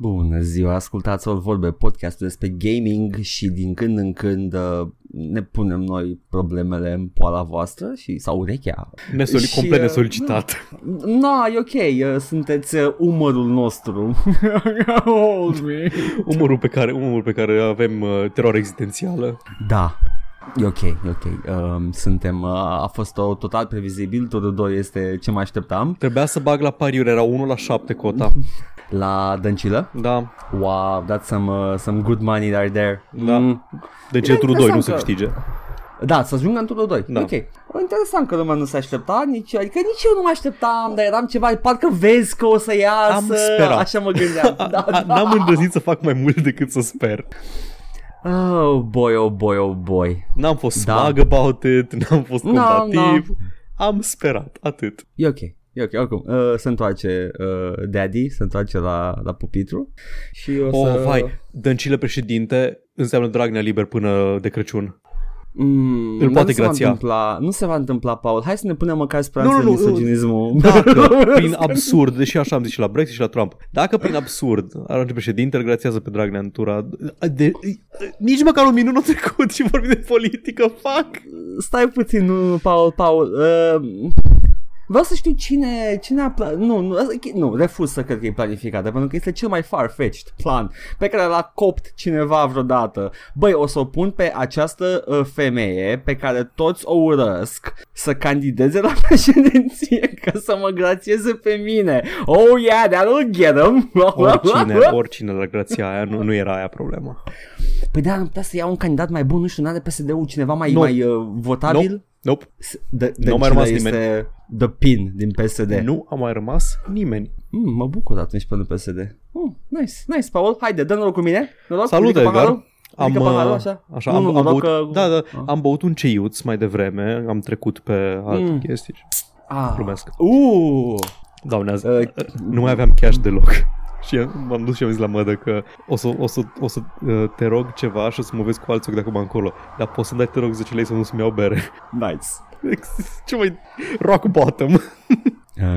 Bună ziua, ascultați o vorbe podcastul despre gaming și din când în când uh, ne punem noi problemele în poala voastră și sau urechea. Nesoli- Și, complet uh, nesolicitat. No, e ok, uh, sunteți uh, umărul nostru. Hold me. Umorul pe care, umorul pe care avem uh, teroare existențială. Da, e ok, e ok. Um, suntem, uh, a fost o total previzibil, turul 2 este ce mai așteptam. Trebuia să bag la pariuri, era 1 la 7 cota. La Dăncilă. Da, Wow, that's some, uh, some good money that are there. Da. Mm. de ce E turul 2 nu se interesant că- câștige. Da, să ajungă în turul 2. Da. Ok. Interesant că lumea nu se aștepta, nici, adică nici eu nu mă așteptam, dar eram ceva, parcă vezi că o să iasă, Am sperat. așa mă gândeam. Da, A- da. N-am îndrăznit să fac mai mult decât să sper. Oh boy, oh boy, oh boy. N-am fost Da. smug about it, n-am fost No, combativ. Am sperat, atât. E ok. E ok, oricum, uh, se întoarce uh, Daddy, se întoarce la, la pupitru și o Oh, să... vai, Dăncilă președinte înseamnă Dragnea liber până de Crăciun. Mm, Îl dar poate nu se va grația. întâmpla, nu se va întâmpla, Paul. Hai să ne punem măcar speranțe Nu, în nu, nu, misoginismul. Dacă prin absurd, deși așa am zis și la Brexit și la Trump, dacă prin absurd ajunge președintele grațiază pe Dragnea în tura, de, nici măcar un minut nu a trecut și vorbim de politică, fuck! Stai puțin, nu, Paul, Paul. Uh, vreau să știu cine, cine a pla- nu, nu, asta e- nu, refuz să cred că e planificată, pentru că este cel mai far-fetched plan pe care l-a copt cineva vreodată. Băi, o să o pun pe această uh, femeie pe care toți o urăsc să candideze la președinție ca să mă grațieze pe mine. Oh yeah, that'll get him. Oricine, oricine la grația aia, nu, nu era aia problema. Păi da, am putea să iau un candidat mai bun, nu știu, n-are PSD-ul cineva mai, Nu. mai uh, votabil? Nope. De, Nu a mai rămas este nimeni. The Pin din PSD. Nu a mai rămas nimeni. Mm, mă bucur atunci pentru PSD. Mm, nice, nice, Paul. Haide, dă noroc cu mine. Noroc, Salut, ridică Edgar. paharul. Am, Ridică paharul, uh, așa. așa Nu, am, nu, am, noroc băut, că... da, da, Ah. am băut un ceiuț mai devreme, am trecut pe alte Mm. chestii. Ah. Glumesc. Uh, Doamne, azi, Uh, nu mai aveam cash deloc. Și m-am dus și am zis la mădă că o să, o să, o să uh, te rog ceva și o să mă vezi cu alții de acum încolo. Dar poți să-mi dai, te rog, 10 lei să nu să-mi iau bere. nice. Ce mai rock bottom.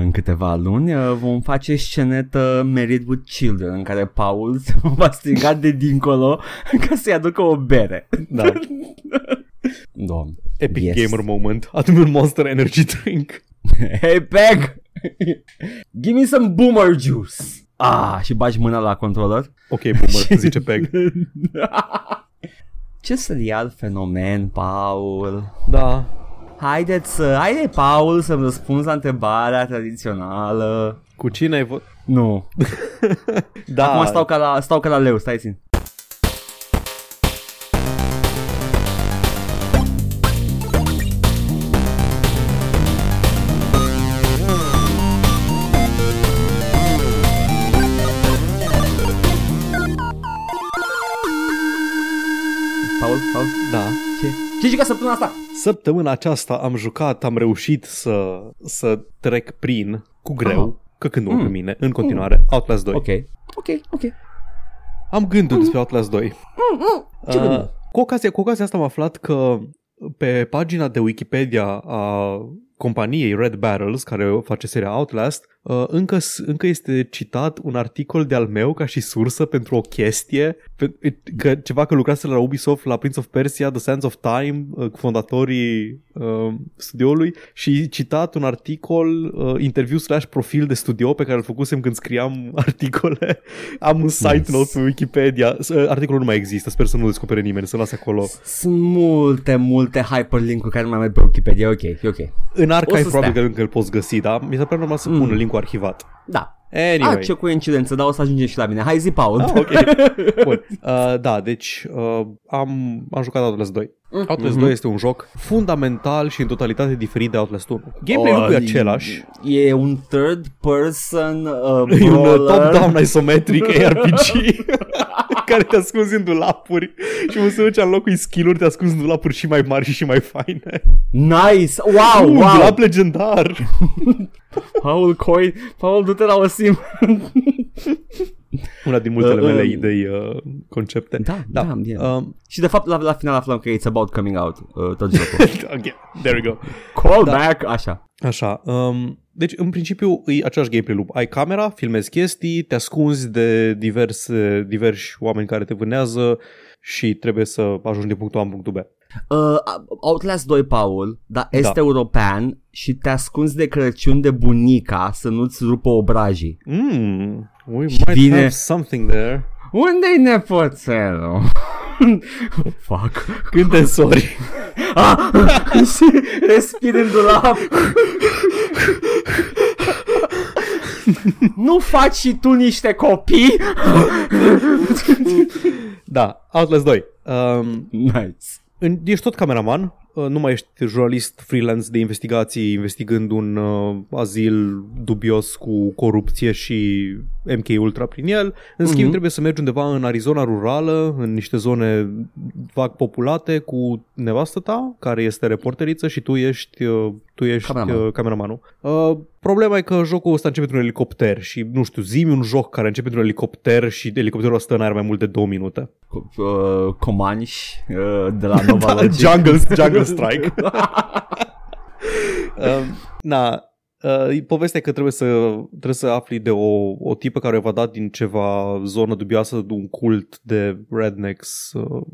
În câteva luni uh, vom face scenetă Married with Children în care Paul se va striga de dincolo ca să-i aducă o bere. Da. Doamne. Epic Yes. gamer moment. Adu-mi un Monster Energy Drink. Hey, Peg! Give me some boomer juice! Ah, și bagi mâna la controller. Ok, boomer, zice Peg. Ce serial fenomen, Paul. Da. Haideți să... Haide, Paul, să-mi răspunzi la întrebarea tradițională. Cu cine ai vot? Nu. Da. Acum stau ca la, stau ca la leu, stai țin. Jucat săptămâna asta? Săptămâna aceasta am jucat, am reușit să, să trec prin cu greu, Aha. căcându-mă Mm. pe mine, în continuare, Outlast 2. Ok, ok, ok. Am gânduri despre Outlast 2. Ce Uh, gânduri? cu, ocazia, cu ocazia asta am aflat că pe pagina de Wikipedia a companiei Red Barrels, care face seria Outlast, uh, încă, s- încă este citat un articol de al meu ca și sursă pentru o chestie, pe, că ceva că lucrase la Ubisoft, la Prince of Persia, The Sands of Time, uh, fondatorii uh, studioului și citat un articol, uh, interviu slash profil de studio pe care îl făcusem când scriam articole. Am un site Nice. note pe Wikipedia. S- uh, Articolul nu mai există, sper să nu descopere nimeni, să lase acolo. Sunt multe, multe hyperlink-uri care nu mai merg pe Wikipedia, ok, e ok. În archive O să probabil stea. că încă îl poți găsi, dar mi se pare normal să pun Mm. Linkul arhivat. Da. Anyway. Ah, ce coincidență, dar o să ajungem și la mine. Hai zi, Paul. Ah, ok. Bun. Uh, da, deci uh, am, am jucat Outlast 2. Mhm. Outlast 2 este un joc fundamental și în totalitate diferit de Outlast 1. Gameplay-ul Oh, e același. E un third person uh, E un uh, brawler. top-down isometric ARPG care te ascunzi în dulapuri și mă se duce în locul skill-uri, te ascunzi în dulapuri și mai mari și și mai faine. Nice! Wow, Uh, wow! Dulap legendar! Paul Coy, Paul, du-te la o sim. Una din multele Uh, mele um, idei, uh, concepte. Da, da, da bine. Um, Și de fapt la, la final aflăm că it's about coming out uh, tot jocul. okay, there we go. Call Da. back, așa. Așa, um, deci, în principiu, e același gameplay loop. Ai camera, filmezi chestii, te ascunzi de diverse, diversi oameni care te vânează și trebuie să ajungi din punctul A în punctul B. Uh, Outlast 2, Paul, dar este Da. european și te ascunzi de Crăciun de bunica să nu-ți rupă obrajii. Mm, we Și might vine- have something there. Unde-i nepoțelul? Fuck. Cânte sori. Ah, și respir în dulap. nu faci și tu niște copii? Da, Outlast 2. Um, Nice. în, ești tot cameraman, uh, nu mai ești jurnalist freelance de investigații investigând un uh, azil dubios cu corupție și MK Ultra prin el. În schimb, Mhm. trebuie să mergi undeva în Arizona rurală, în niște zone vag populate cu nevastă ta, care este reporteriță și tu ești, uh, tu ești Cameraman. uh, cameramanul. Uh, problema e că jocul ăsta începe într-un elicopter și, nu știu, zi un joc care începe într-un elicopter și elicopterul ăsta în aer mai mult de două minute. Cu- Uh, Comanci uh, de la Nova Da, Logic. Jungle, Jungle Strike. um, na, uh, povestea e că trebuie să, trebuie să afli de o, o tipă care v-a dat din ceva zonă dubioasă de un cult de rednecks uh,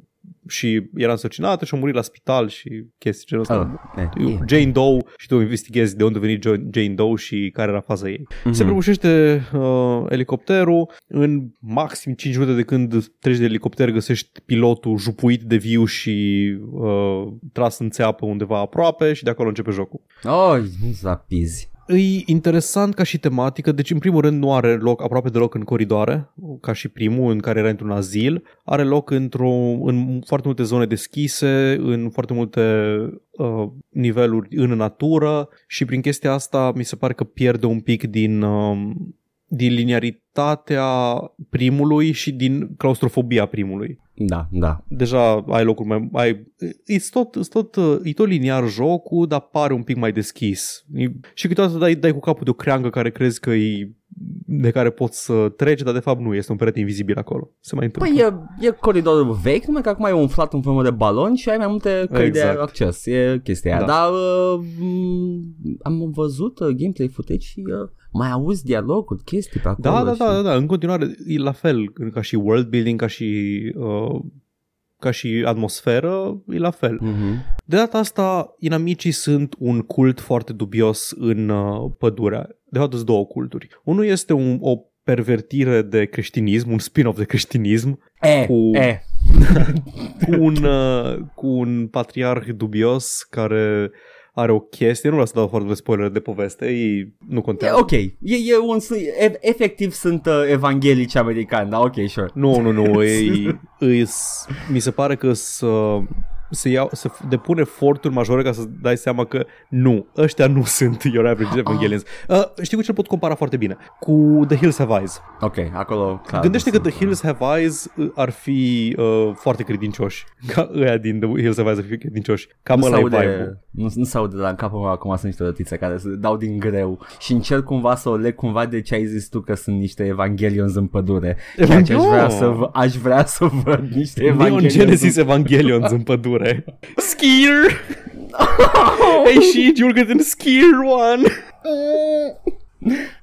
și era însărcinată și a murit la spital și chestii genul ăsta. Ah, eh, eh. Jane Doe și tu investighezi de unde a venit Jo- Jane Doe și care era faza ei. Mhm. Se prăbușește uh, elicopterul, în maxim 5 minute de când treci de elicopter găsești pilotul jupuit de viu și uh, tras în țeapă undeva aproape și de acolo începe jocul. Oh, nu zapizi. E interesant ca și tematică, deci în primul rând nu are loc aproape deloc în coridoare, ca și primul în care era într-un azil, are loc într-o, în foarte multe zone deschise, în foarte multe uh, niveluri în natură. Și prin chestia asta mi se pare că pierde un pic din, uh, din linearitatea primului și din claustrofobia primului Da, da. deja ai locuri mai... Ai, e, tot, e, tot, e tot liniar jocul, dar pare un pic mai deschis. E, și câteodată dai, dai cu capul de o creangă care crezi că e de care poți să treci, dar de fapt nu, este un perete invizibil acolo. Se mai întâmplă. Păi e, e coridorul vechi, numai că acum e umflat în formă de balon și ai mai multe căi Exact. de acces. E chestia aia. Da. Dar uh, m- am văzut uh, gameplay footage și uh, mai auzi dialoguri, chestii pe acolo. da, da, și... da, da, da, în continuare e la fel ca și world building, ca și uh, ca și atmosferă, e la fel. Mhm. De data asta, inamicii sunt un cult foarte dubios în uh, pădurea. De fapt, sunt două culturi. Unul este un, o pervertire de creștinism, un spin-off de creștinism, E, Cu- e. cu un, uh, cu un patriarh dubios care are o chestie, nu vreau să dau foarte multe spoiler de poveste, ei nu E contează. ok, e, e un, e, efectiv sunt uh, evanghelici americani, da, ok, sure. Nu, nu, nu, ei, ei, mi se pare că să se, iau, să depune eforturi majore ca să dai seama că nu, ăștia nu sunt your average Evangelians. Uh, știi cu ce pot compara foarte bine? Cu The Hills Have Eyes. Ok, acolo clar. Gândește că sunt, The Hills Have Eyes uh, ar fi uh, foarte credincioși. Ca ăia din The Hills Have Eyes ar fi credincioși. Cam nu ăla se e vibe aude, nu, nu se aude de la în capul meu acum sunt niște rătițe care se dau din greu și încerc cumva să o leg cumva de ce ai zis tu că sunt niște evanghelions în pădure. Ceea ce aș vrea, No. să, v- aș vrea să văd niște Neon evanghelions Genesis Evangelions în pădure. Skier! hey, și Julgen în Skier One!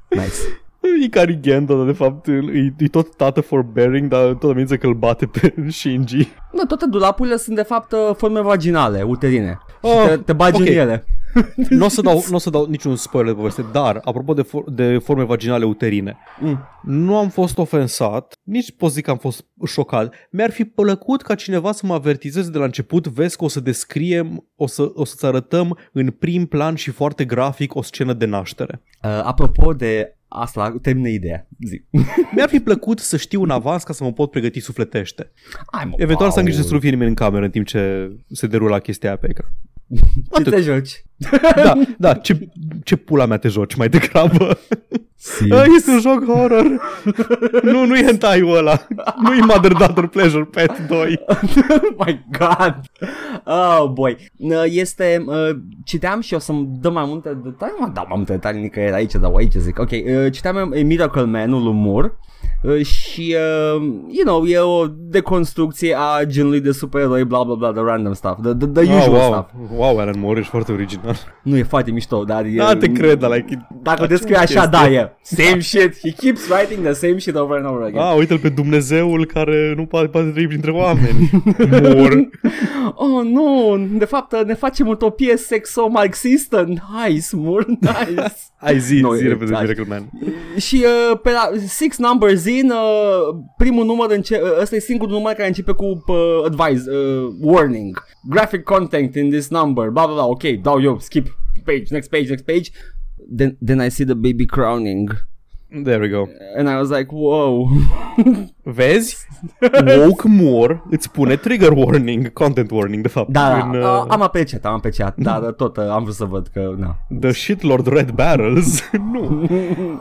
Nice. E Carigendo, dar de fapt e, e tot tată forbearing, dar tot amință că îl bate pe Shinji. Da, toate dulapurile sunt de fapt uh, forme vaginale, uterine. Și Oh, te, te bagi ok. în ele. Nu o să dau, n-o să dau niciun spoiler de poveste, dar, apropo de, for- de forme vaginale uterine, Mm. nu am fost ofensat, nici pot zic că am fost șocat. Mi-ar fi plăcut ca cineva să mă avertizeze de la început, vezi că o să descriem, o, să, o să-ți arătăm în prim plan și foarte grafic o scenă de naștere. Uh, apropo de asta, termină ideea. Zi. Mi-ar fi plăcut să știu în avans ca să mă pot pregăti sufletește. Hai, mă, Eventual să am grijă să Paul. nu fie nimeni în cameră în timp ce se derula chestia aia pe ecran. Ce te joci? Da, da, ce, ce pula mea te joci mai degrabă? Si. A, este un joc horror. nu, nu e hentai ăla. Nu e Mother Daughter Pleasure Pet 2. oh my god. Oh, boy. Uh, Este, uh, citeam și o să-mi dăm mai multe detalii, nu mă dau mai multe detalii nicăieri aici, dar aici zic. Ok, uh, citeam uh, Miracle Man-ul lui Moore uh, și, uh, you know, e o deconstrucție a genului de supereroi, bla bla bla, the random stuff, the, the, the usual wow, stuff. wow. wow, Alan Moore, ești foarte original. Nu e foarte mișto, dar e... Da, te cred, dar like, Dacă o descrie așa, da, e same shit. He keeps writing the same shit over and over again. Ah, uite-l pe Dumnezeul care nu poate, poate trăi printre oameni. Moore. Oh, nu, de fapt ne facem utopie sexo-marxistă. Nice, mult nice. Ai zi, Nu, zi e- repede da. Miracle Man. Și uh, pe la Six Numbers In, uh, primul număr, înce- uh, ăsta e singurul număr care începe cu uh, advise, uh, warning, graphic content in this number, bla bla bla, ok, dau eu, skip page, next page, next page. Then, then I see the baby crowning There we go. and I was like, whoa. Vezi? Woke Moore îți pune trigger warning, content warning, de fapt. Da, în, da, uh, uh, am apreciat, am apreciat, da, dar tot uh, am vrut să văd că, na. The shitlord Red Barrels? nu.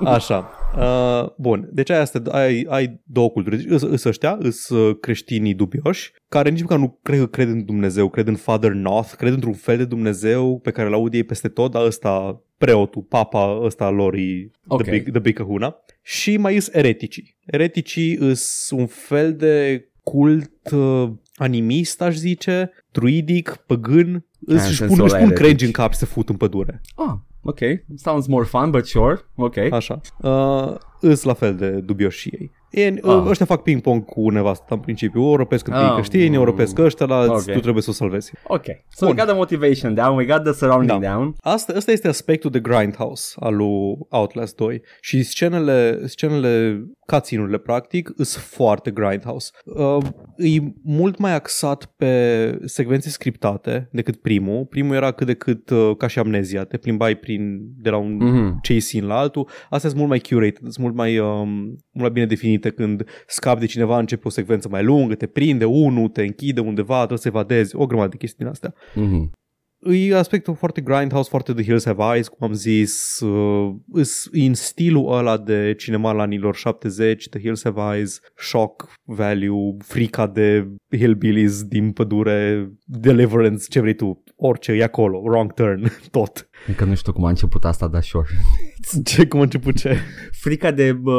Așa. Uh, bun, deci ai, astea, ai, ai două culturi. Deci, îs, îs ăștia, îs uh, creștinii dubioși, care nici măcar nu cred că cred în Dumnezeu, cred în Father Noth, cred într-un fel de Dumnezeu pe care îl aud ei peste tot, dar ăsta, preotul, papa ăsta lor e Ok. the, big, the big kahuna. Și mai îs ereticii. Ereticii îs un fel de cult uh, animist, aș zice, druidic, păgân, în își sensul pun, își ăla pun eretici. cregi în cap și se fut în pădure. Ah, ok, sounds more fun, but sure, ok. Așa. Uh, îs la fel de dubioși și ei. Ei, Ah. uh, ăștia fac ping-pong cu nevasta în principiu. O răpesc întâi Ah, creștini, o răpesc ăștia, la ok. tu trebuie să o salvezi. Ok, so Bun. we got the motivation down, we got the surrounding Da. down. Asta, asta este aspectul de Grindhouse al lui Outlast 2 și scenele, scenele cutscene-urile practic sunt foarte Grindhouse. Uh, e mult mai axat pe secvențe scriptate decât primul. Primul era cât de cât uh, ca și amnezia, te plimbai prin, de la un Mhm. chase scene la altul. Astea sunt mult mai curated, sunt mult mai, um, mult mai bine definite când scapi de cineva, începe o secvență mai lungă, te prinde unul, te închide undeva, trebuie să evadezi, o grămadă de chestii din astea. Mhm. E aspectul foarte Grindhouse, foarte The Hills Have Eyes, cum am zis, uh, îs- e în stilul ăla de cinema la anilor 70, The Hills Have Eyes, shock value, frica de hillbillies din pădure, deliverance, ce vrei tu, orice e acolo, wrong turn, tot. Încă nu știu cum a început asta, dar sure. Ce, cum a început ce? Frica de uh,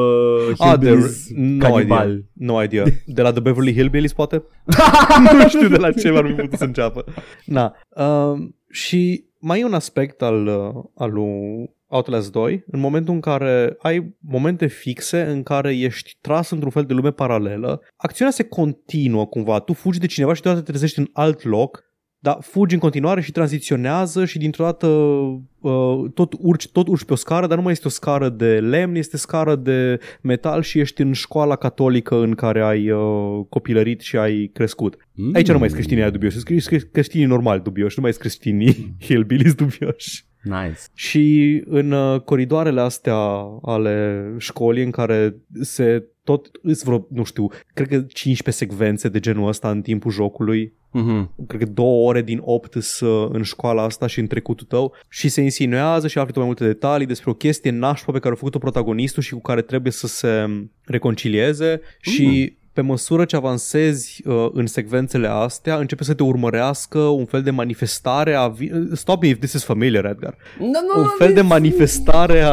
Ah, de, hillbillies no canibal. idea, no idea. De la The Beverly Hillbillies, poate? nu știu de la ce ar fi putut să înceapă. Na. Uh, și mai e un aspect al, uh, al lui Outlast 2, în momentul în care ai momente fixe în care ești tras într-un fel de lume paralelă, acțiunea se continuă cumva, tu fugi de cineva și deodată te trezești în alt loc, dar fugi în continuare și tranziționează și dintr-o dată uh, tot, urci, tot urci pe o scară, dar nu mai este o scară de lemn, este scară de metal și ești în școala catolică în care ai uh, copilărit și ai crescut. Mm. Aici nu mai sunt creștinii aia dubioși, sunt creș- creștinii normali dubioși, nu mai sunt creștinii hillbillies dubioși. Nice. Și în uh, coridoarele astea ale școlii în care se tot îți vreo, nu știu, cred că 15 secvențe de genul ăsta în timpul jocului Mhm. cred că două ore din opt sunt în școala asta și în trecutul tău și se insinuează și afli tot mai multe detalii despre o chestie nașpa pe care a făcut-o protagonistul și cu care trebuie să se reconcilieze și pe măsură ce avansezi uh, în secvențele astea, începe să te urmărească un fel de manifestare a... Vi- Stop me if this is familiar, Edgar. No, no, Un no, fel de this- manifestare a,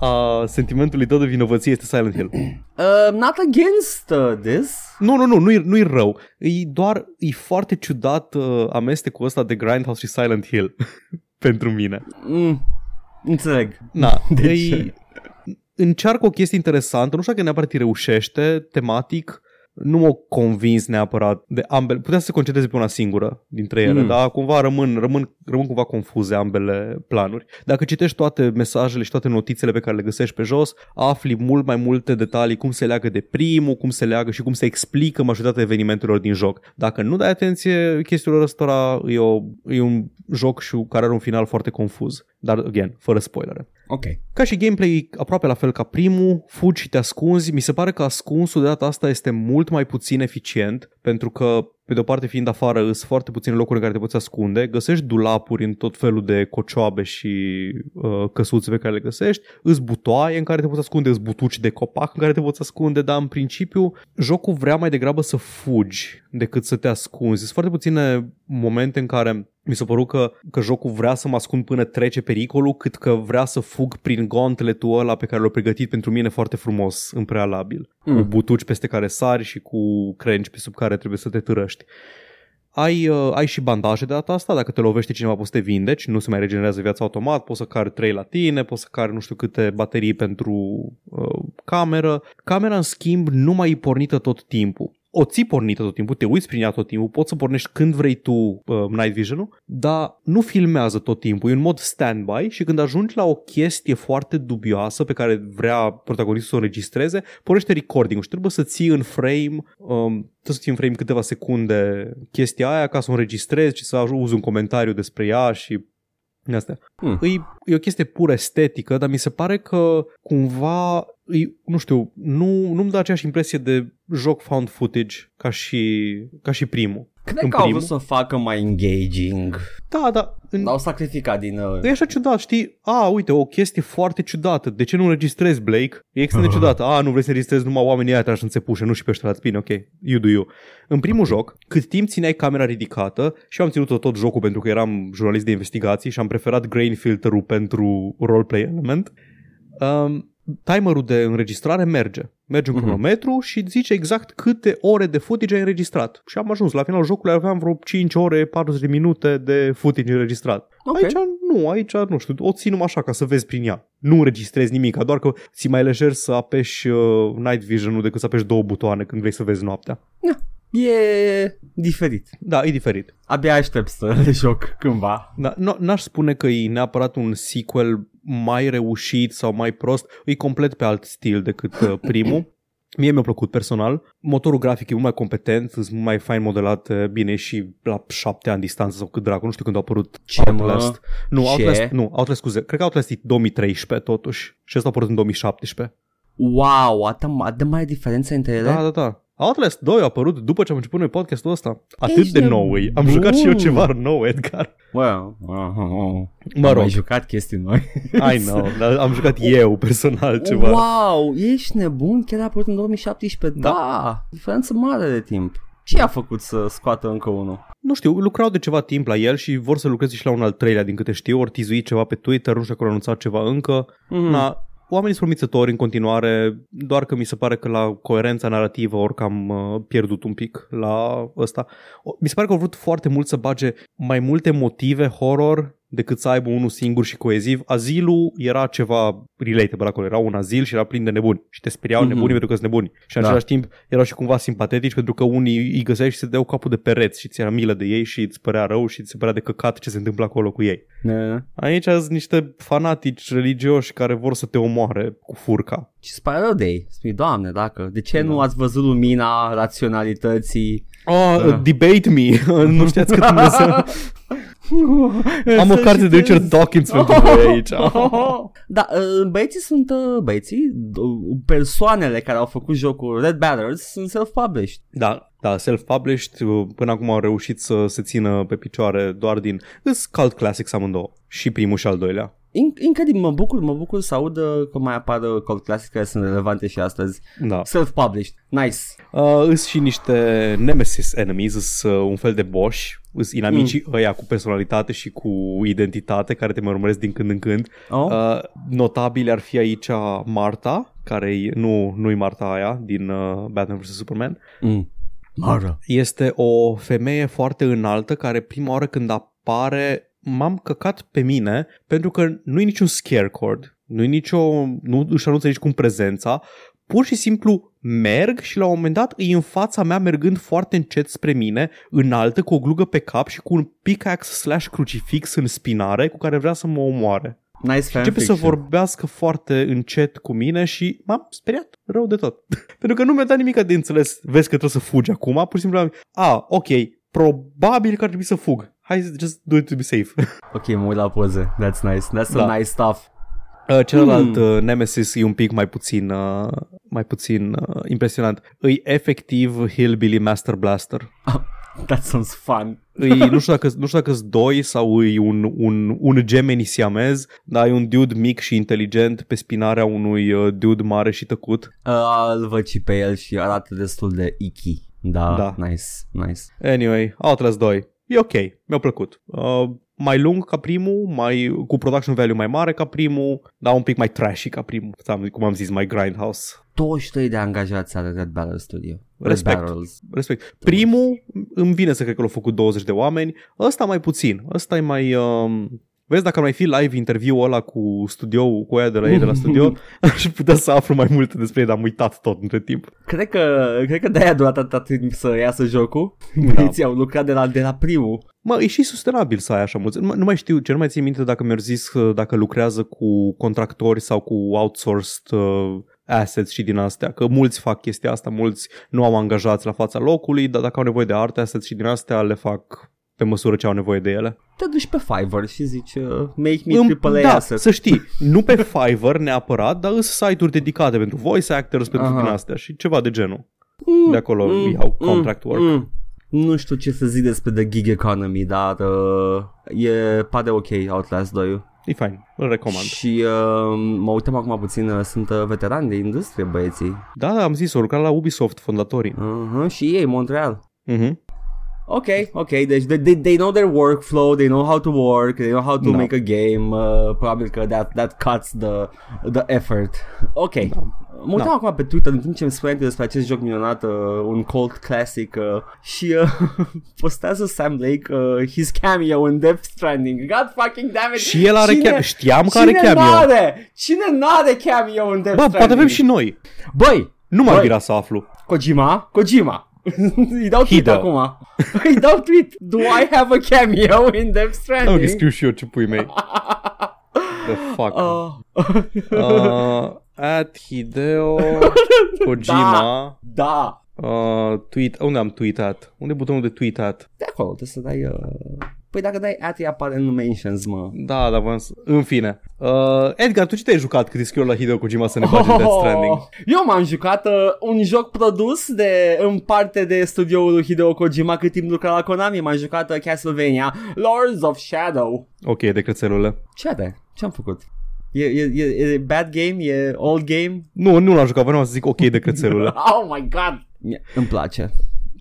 a sentimentului tău de vinovăție este Silent Hill. Uh, not against uh, this. Nu, nu, nu, nu-i, nu-i rău. E doar, e foarte ciudat uh, amestecul ăsta de Grindhouse și Silent Hill pentru mine. Mm, înțeleg. Na, De e, ce? încearcă o chestie interesantă, nu știu dacă neapărat îi reușește tematic, nu m-au convins neapărat de ambele. Putea să se concentreze pe una singură dintre ele, Mm. mm. dar cumva rămân, rămân, rămân cumva confuze ambele planuri. Dacă citești toate mesajele și toate notițele pe care le găsești pe jos, afli mult mai multe detalii, cum se leagă de primul, cum se leagă și cum se explică majoritatea evenimentelor din joc. Dacă nu dai atenție chestiilor ăstora, e, o, e un joc și care are un final foarte confuz. Dar, again, fără spoilere. Ok. Ca și gameplay aproape la fel ca primul, fugi și te ascunzi. Mi se pare că ascunsul de data asta este mult mai puțin eficient pentru că pe de o parte fiind afară, sunt foarte puține locuri în care te poți ascunde, găsești dulapuri în tot felul de cocioabe și uh, căsuțe pe care le găsești, îți butoaie în care te poți ascunde, îți butuci de copac în care te poți ascunde, dar în principiu jocul vrea mai degrabă să fugi decât să te ascunzi. Sunt foarte puține momente în care mi s-a părut că, că jocul vrea să mă ascund până trece pericolul, cât că vrea să fug prin gauntletul ăla pe care l-a pregătit pentru mine foarte frumos în prealabil. Mm. Cu butuci peste care sari și cu crengi pe sub care trebuie să te târăști. Ai, uh, ai și bandaje de data asta, dacă te lovește cineva poți să te vindeci, nu se mai regenerează viața automat, poți să cari 3 la tine, poți să cari nu știu câte baterii pentru uh, cameră. Camera, în schimb, nu mai e pornită tot timpul o ții pornită tot timpul, te uiți prin ea tot timpul, poți să pornești când vrei tu uh, night vision-ul, dar nu filmează tot timpul, e un mod standby și când ajungi la o chestie foarte dubioasă pe care vrea protagonistul să o înregistreze, pornește recording-ul și trebuie să ții în frame, um, trebuie să ții în frame câteva secunde chestia aia ca să o înregistrezi și să uzi un comentariu despre ea și Asta. Hmm. E, e o chestie pur estetică, dar mi se pare că cumva, e, nu știu, nu, nu-mi dă aceeași impresie de joc found footage ca și, ca și primul. Cred că au vrut să facă mai engaging. Da, da. În... L-au sacrificat din... Uh... E așa ciudat, știi? A, uite, o chestie foarte ciudată. De ce nu înregistrezi, Blake? E extrem de ciudat. A, nu vrei să înregistrezi numai oamenii aia trași în țepușe, nu și pe ăștia Bine, ok. You do you. În primul joc, cât timp țineai camera ridicată, și eu am ținut tot jocul pentru că eram jurnalist de investigații și am preferat grain filterul pentru roleplay element, um, timerul de înregistrare merge. Merge un uh-huh. cronometru și zice exact câte ore de footage ai înregistrat. Și am ajuns. La finalul jocului aveam vreo 5 ore, 40 de minute de footage înregistrat. Okay. Aici nu, aici nu știu, o țin numai așa ca să vezi prin ea. Nu înregistrezi nimic, doar că ți mai lejer să apeși uh, night vision-ul decât să apeși două butoane când vrei să vezi noaptea. Yeah. E diferit. Da, e diferit. Abia aștept să le joc cândva. Da, n-aș spune că e neapărat un sequel mai reușit sau mai prost. E complet pe alt stil decât uh, primul. Mie mi-a plăcut personal. Motorul grafic e mult mai competent, e mult mai fain modelat, uh, bine și la șapte ani distanță sau cât dracu, nu știu când a apărut Ce, Outlast. Mă? Nu, Ce? Outlast, nu, Outlast, scuze, cred că Outlast e 2013 totuși și ăsta a apărut în 2017. Wow, atât, atât de mare diferență între ele? Da, da, da. Outlast 2 a apărut după ce am început noi podcastul ăsta. Atât Ești de nou e. Am nebun. jucat și eu ceva nou, Edgar. Well, uh, uh, Mă Am rog. mai jucat chestii noi. I know, dar am jucat eu personal ceva. Wow, ești nebun? Chiar a apărut în 2017? Da. da. Diferență mare de timp. Ce a făcut să scoată încă unul? Nu știu, lucrau de ceva timp la el și vor să lucreze și la un al treilea, din câte știu, ori tizuit ceva pe Twitter, nu știu dacă au anunțat ceva încă. Mm. Na, oamenii sunt promițători în continuare, doar că mi se pare că la coerența narrativă ori că am uh, pierdut un pic la ăsta. O- Mi se pare că au vrut foarte mult să bage mai multe motive horror decât să aibă unul singur și coeziv. Azilul era ceva relatable acolo, era un azil și era plin de nebuni și te speriau Mhm. mm-hmm. nebunii pentru că sunt nebuni. Și în Da. același timp erau și cumva simpatetici pentru că unii îi găseai și se deau capul de pereți și ți era milă de ei și îți părea rău și îți se părea de căcat ce se întâmplă acolo cu ei. Ne. Aici sunt niște fanatici religioși care vor să te omoare cu furca. Ce îți pare rău de ei? Spui, doamne, dacă, de ce nu ați văzut lumina raționalității? Oh, Da. debate me! nu știați că Dumnezeu... Am o carte de Richard Dawkins pentru voi aici. Da, uh, băieții sunt uh, băieții, uh, persoanele care au făcut jocul Red Batters sunt self-published. Da, da, self-published, până acum au reușit să se țină pe picioare doar din... Îs cult classics amândouă, și primul și al doilea. In- incredibil, mă bucur, mă bucur să aud uh, că mai apar uh, cult classic care sunt relevante și astăzi. Da. Self-published, nice. Uh, îs și niște nemesis enemies, îs uh, un fel de boss, îs inamicii mm. ăia cu personalitate și cu identitate care te mai urmăresc din când în când. Oh? Uh, notabile ar fi aici Marta, care nu, nu-i Marta aia din uh, Batman vs. Superman. Mm. Mara. Este o femeie foarte înaltă care prima oară când apare m-am căcat pe mine pentru că nu-i niciun scare cord, nu-i nicio, nu își anunță nici cum prezența, pur și simplu merg și la un moment dat e în fața mea mergând foarte încet spre mine, înaltă, cu o glugă pe cap și cu un pickaxe slash crucifix în spinare cu care vrea să mă omoare. Nice Începe să fanfiction. vorbească foarte încet cu mine și m-am speriat rău de tot. Pentru că nu mi-a dat nimic de înțeles. Vezi că trebuie să fugi acum. Pur și simplu am a, ok, probabil că ar trebui să fug. Hai, just do it to be safe. Ok, mă uit la poze. That's nice. That's some Da. nice stuff. Uh, celălalt Hmm. uh, Nemesis e un pic mai puțin, uh, mai puțin uh, impresionant. Îi efectiv Hillbilly Master Blaster. That sounds fun. Îi, nu știu dacă nu știu dacă sunt doi sau e un, un, un gemeni siamez, dar e un dude mic și inteligent pe spinarea unui uh, dude mare și tăcut. Uh, îl văd și pe el și arată destul de icky. Da, Da. nice, nice. Anyway, Outlast 2. E ok, mi-a plăcut. Uh, mai lung ca primul, mai, cu production value mai mare ca primul, dar un pic mai trashy ca primul. Am- Cum am zis, mai grindhouse. 23 de angajați are Red Barrel Studio. Red Respect. Barrels. Respect. Primul îmi vine să cred că l-au făcut 20 de oameni, ăsta mai puțin. Ăsta e mai... Um... Vezi, dacă ar mai fi live interviu ăla cu studio, cu aia de la ei de la studio, aș putea să aflu mai multe despre ei, dar am uitat tot între timp. Cred că, cred că de-aia a durat atâta timp să iasă jocul. Da. Băieții au lucrat de la, de la primul. Mă, e și sustenabil să ai așa mulți. Nu, mai- nu mai știu, ce nu mai țin minte dacă mi-au zis uh, dacă lucrează cu contractori sau cu outsourced uh, assets și din astea, că mulți fac chestia asta, mulți nu au angajați la fața locului, dar dacă au nevoie de art assets și din astea le fac pe măsură ce au nevoie de ele. Te duci pe Fiverr și zici uh, make me Îmi- triple A da, asset. să știi, nu pe Fiverr neapărat, dar sunt site-uri dedicate pentru voice actors, pentru Aha. din astea și ceva de genul. Mm, De acolo iau contract work. Mm. Nu știu ce să zic despre The Gig Economy, dar uh, e pare ok Outlast 2 E fain, îl recomand. Și uh, mă uităm acum puțin, uh, sunt uh, veterani de industrie băieții. Da, da, am zis, au lucrat la Ubisoft, fondatorii. Uh-huh, și ei, Montreal. Mhm. Ok, ok, deci they, they, they know their workflow, they know how to work, they know how to Da. make a game, uh, probabil că that, that cuts the, the effort. Ok, mă uitam Da. acum pe Twitter în timp ce îmi spuneai tu despre acest joc minunat, uh, un cult classic uh, și uh, postează Sam Lake uh, his cameo in Death Stranding. God fucking damn it! Și el are Cine- cameo. Știam că are Cine cameo. n-are? Cine n-are cameo în Death Bă, Stranding? poate avem și noi. Băi, Nu m-ar Băi. mira să aflu. Kojima, Kojima. Îi dau tweet Hideo. acum. Îi dau tweet. Do I have a cameo in Death Nu, Stranding? că scriu și eu ce pui mei. The fuck. Uh, Uh, at Hideo Kojima. da. Uh, tweet. Unde am tweetat? Unde e butonul de tweetat? De acolo trebuie să dai... Uh... Păi dacă dai at, îi apare în mentions, mă. Da, da, v-am să... În fine. Uh, Edgar, tu ce te-ai jucat cât scriu la Hideo Kojima să ne bagi în Death Stranding? Eu m-am jucat uh, un joc produs de în parte de studioul lui Hideo Kojima cât timp lucra la Konami. M-am jucat uh, Castlevania Lords of Shadow. Ok, de crețelule. Ce are? Ce am făcut? E, e, e, e bad game? E old game? Nu, nu l-am jucat, vreau să zic ok de crețelule. Oh my god! Mie- Îmi place.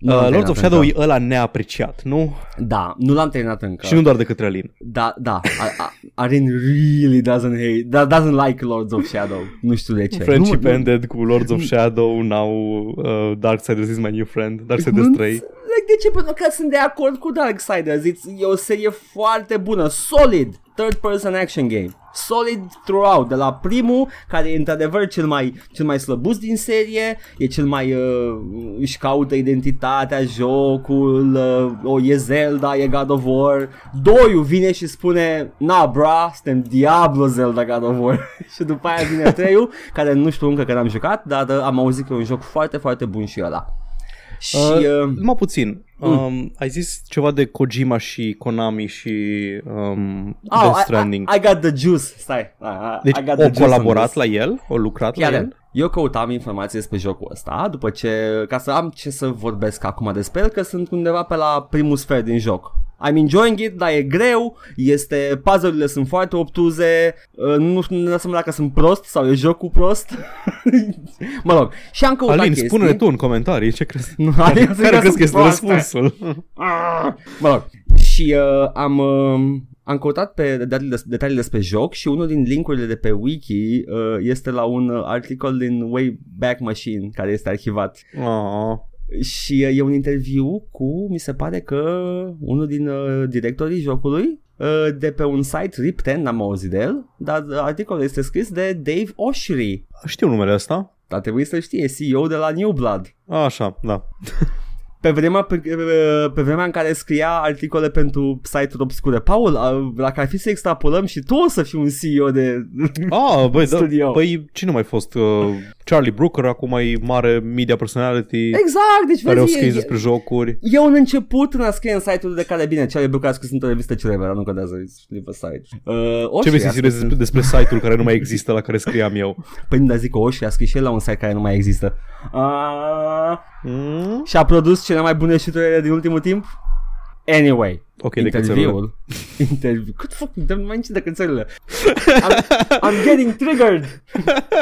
Nu Uh, l-am Lords of terminat Shadow încă. e ăla neapreciat, nu? Da, nu l-am terminat încă. Și nu doar de către Alin. Da, da. A- a- Arin really doesn't hate, da, doesn't like Lords of Shadow. Nu știu de ce. Friendship nu, nu, ended cu Lords of Shadow, now uh, Darksiders is my new friend, Darksiders nu 3. Înțeleg de ce, pentru că sunt de acord cu Darksiders. It's, e o serie foarte bună, solid, third person action game. Solid throughout, de la primul, care e într-adevăr cel mai, cel mai slăbus din serie, e cel mai, uh, își caută identitatea, jocul, uh, o, e Zelda, e God of War. Doiul vine și spune, na bra, suntem Diablo Zelda God of War. și după aia vine treiul, care nu știu încă că l-am jucat, dar uh, am auzit că e un joc foarte, foarte bun și ăla. Și... Uh, Uh, numai puțin. Um, ai zis ceva de Kojima și Konami și um, Oh, Death I, Stranding. I, I got the juice. Stai. I, I, deci I got o the juice on colaborat this. la el? O lucrat Chiar la el? eu căutam informații despre jocul ăsta după ce, ca să am ce să vorbesc acum despre el, că sunt undeva pe la primul sfert din joc. I'm enjoying it, dar e greu, este, puzzle-urile sunt foarte obtuze, uh, nu știu nu dau seama dacă sunt prost sau e jocul prost. mă rog, și am căutat Alin, chestii. spune tu în comentarii ce crezi. Nu, Alin, zic Care că crezi că sunt este proaste. răspunsul? Ah! Mă rog, și uh, am, uh, am căutat pe detalii, des- detalii despre joc și unul din linkurile de pe wiki uh, este la un uh, articol din Wayback Machine care este arhivat Oh. Și uh, e un interviu cu, mi se pare că unul din uh, directorii jocului uh, de pe un site RIP10, n-am auzit de el, dar uh, articolul este scris de Dave Oshry. Știu numele ăsta. Dar trebuie să știe, CEO de la New Blood. Așa, da. Pe vremea, pe, pe vremea în care scria articole pentru site-uri obscure. Paul, a- dacă ar fi să extrapolăm și tu o să fii un CEO de Ah, băi, da, studio. băi, cine a mai fost? Uh, Charlie Brooker, acum e mare media personality, Exact, deci care o vezi, scris e, despre jocuri. e un început în a scrie în site-ul de care bine, Charlie Brooker a scris într-o revistă Ciurevera, nu contează, it's leave aside. Uh, Oshie Ce vrei să a ținezi scris despre, despre site-ul care nu mai există, la care scriam eu? Păi nu, dar zic că Oshie a scris și el la un site care nu mai există. Uh, Mm? și a produs cele mai bune șuturile din ultimul timp? Anyway, Ok, de cățelule. interviul. Interviu. Cât fuck, dăm mai nici de cățelele. I'm, I'm getting triggered.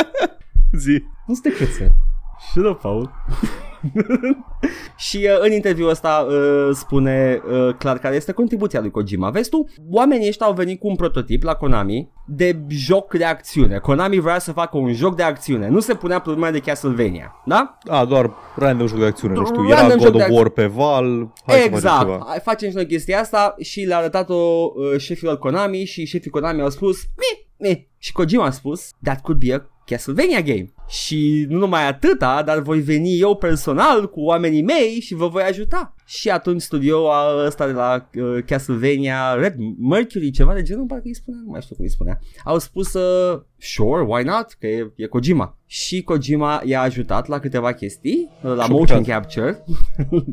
Zi. Nu sunt cățel. Shut up, Paul. și uh, în interviul ăsta uh, spune uh, clar care este contribuția lui Kojima. Vezi tu, oamenii ăștia au venit cu un prototip la Konami de joc de acțiune. Konami vrea să facă un joc de acțiune. Nu se punea problema de Castlevania, da? A, doar random joc de acțiune, nu știu. Random Era joc God de of War pe Val. Hai să facem exact. ceva. Hai, Facem și noi chestia asta și le-a arătat-o uh, șefilor Konami și șefii Konami au spus mi, mi. Și Kojima a spus that could be a Castlevania game. Și nu numai atâta, dar voi veni eu personal cu oamenii mei și vă voi ajuta. Și atunci studio ăsta de la uh, Castlevania Red Mercury, ceva de genul, parcă îi spunea, nu mai știu cum îi spunea. Au spus, uh, sure, why not, că e, e Kojima. Și Kojima i-a ajutat la câteva chestii, uh, la Și-a motion plecat. capture.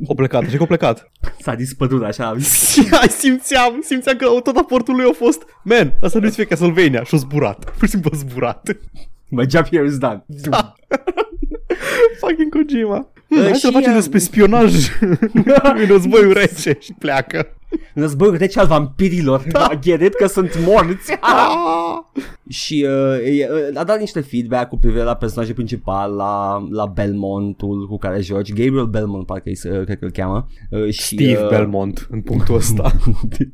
O plecat, și că o plecat. S-a dispărut așa. Ai simțeam, simțeam că tot aportul lui a fost Man, asta nu-ți fie Castlevania Și-a zburat, pur și simplu a zburat My job here is done. Fucking Kojima hmm, Uh, Hai să și, facem uh, despre spionaj În războiul rece și pleacă Războiul rece al vampirilor. Da. Get it? Că sunt morți. Ah! și uh, e, uh, a dat niște feedback cu privire la personajul principal, la, la Belmontul cu care joci. Gabriel Belmont, parcă îi, se- uh, cred că îl cheamă. Uh, și, Steve uh, Belmont în punctul ăsta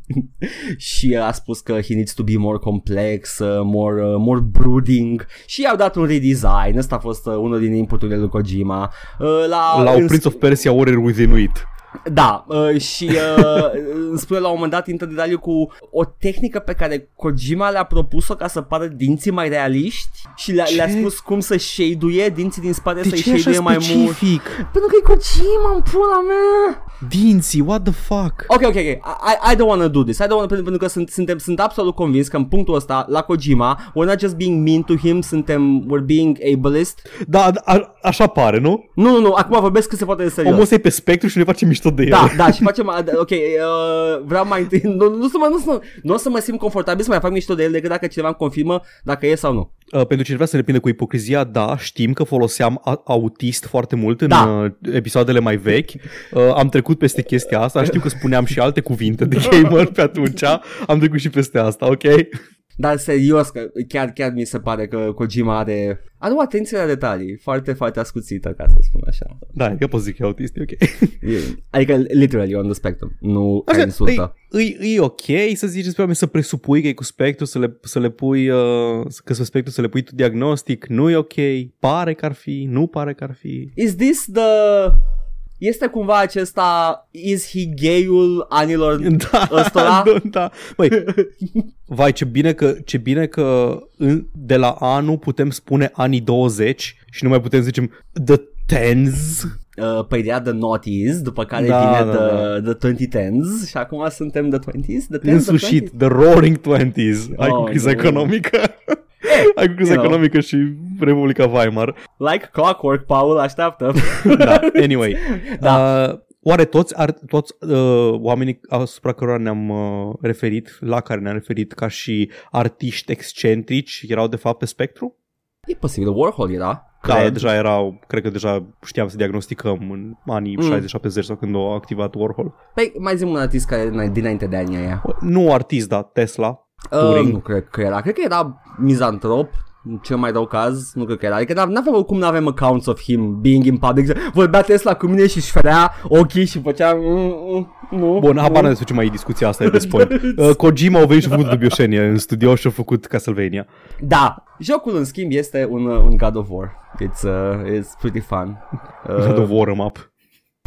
și uh, a spus că he needs to be more complex, uh, more, uh, more brooding și i-au dat un redesign. Ăsta a fost uh, unul din inputurile lui Kojima. Uh, la, La în o Prince of Persia Warrior with Inuit Da, uh, și uh, îmi spune la un moment dat intră în detaliu cu o tehnică pe care Kojima le-a propus-o ca să pară dinții mai realiști și le-a, Ce? le-a spus cum să shade dinții din spate De să-i ce e așa shade mai mult. specific? Pentru că e Kojima în pula mea. Dinții, what the fuck? Ok, ok, ok. I, I don't want to do this. I don't want pentru, pentru că sunt, suntem, sunt absolut convins că în punctul ăsta, la Kojima, we're not just being mean to him, suntem, we're being ableist. Da, a, așa pare, nu? Nu, nu, nu, acum vorbesc cât se poate de serios. Omul ăsta e pe spectru și ne face mișto de el Da, da, și facem, ok, uh, vreau mai întâi, nu, nu, să mă, nu, să, nu o să mă simt confortabil să mai fac mișto de el decât dacă cineva îmi confirmă dacă e sau nu. Uh, pentru cine vrea să ne prinde cu ipocrizia, da, știm că foloseam a- autist foarte mult în Da. uh, episoadele mai vechi. Uh, am trecut peste chestia asta, știu că spuneam și alte cuvinte de gamer pe atunci. Am trecut și peste asta, ok? Dar serios, că chiar, chiar mi se pare că Kojima are, are o atenție la detalii foarte, foarte ascuțită, ca să spun așa. Da, că pot să zic că e autist, e ok. E, adică, literally, on the spectrum, nu ca Așa, insultă. E, e, e ok să zici despre oameni să presupui că e cu spectru, să le, să le pui, uh, că să spectru să le pui tu diagnostic, nu e ok, pare că ar fi, nu pare că ar fi. Is this the... Este cumva acesta, is he gayul anilor Da, ăstora? da, da. Băi, vai, ce bine că, ce bine că în, de la anul putem spune anii 20 și nu mai putem să zicem the tens. Uh, pe ideea de noughties, după care Da, vine da, the, the 2010s și acum suntem the 20s, the 10s, În the sfârșit, 20s. the roaring twenties. Ai cu Oh, criza no. economică. Ai cu criza you know. economică și Republica Weimar. Like clockwork, Paul, așteaptă. Da, anyway. Da. Uh, oare toți, ar, toți uh, oamenii asupra cărora ne-am uh, referit, la care ne-am referit ca și artiști excentrici, erau de fapt pe spectru? E posibil, Warhol era. Da, cred. deja erau, cred că deja știam să diagnosticăm în anii Mm. 60-70 sau când a activat Warhol. Păi, mai zi un artist care e dinainte de anii aia. Nu artist, da, Tesla. Uh, Turing. nu cred că era. Cred că era mizantrop în cel mai rău caz, nu cred că era. Adică n avem oricum nu avem accounts of him being in public. Vorbea Tesla cu mine și își ferea ochii și făcea mm, mm, nu. Bun, nu. habar n-am despre ce mai e discuția asta, e de point. Uh, Kojima a venit și a făcut dubioșenie în studio și a făcut Castlevania. Da, jocul în schimb este un, uh, un God of War. It's, uh, it's pretty fun. Uh, Uh, the War up.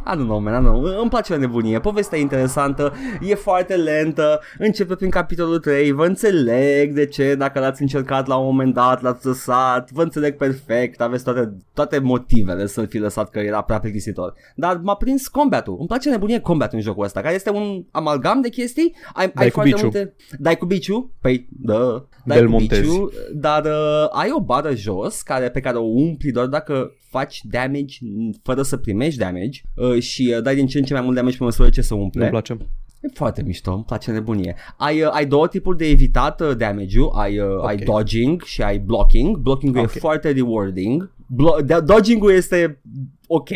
I don't know, man, I don't know. Îmi place o nebunie. Povestea e interesantă, e foarte lentă, începe prin capitolul 3, vă înțeleg de ce, dacă l-ați încercat la un moment dat, l-ați lăsat, vă înțeleg perfect, aveți toate, toate motivele să-l fi lăsat că era prea plictisitor. Dar m-a prins combatul. Îmi place nebunie combatul în jocul ăsta, care este un amalgam de chestii. Ai, ai cu biciu. multe... Dai cu biciu? Păi, da. Dai Del cu Montezi. biciu, dar uh, ai o bară jos care, pe care o umpli doar dacă faci damage n- fără să primești damage uh, și uh, dai din ce în ce mai mult damage pe măsură ce se umple. Nu-mi place. E foarte mișto, îmi place nebunie. Ai, uh, ai două tipuri de evitat uh, damage-ul, ai, uh, ai Ok. dodging și ai blocking. Blocking-ul Ok. e foarte rewarding. Blo- da- dodging-ul este ok.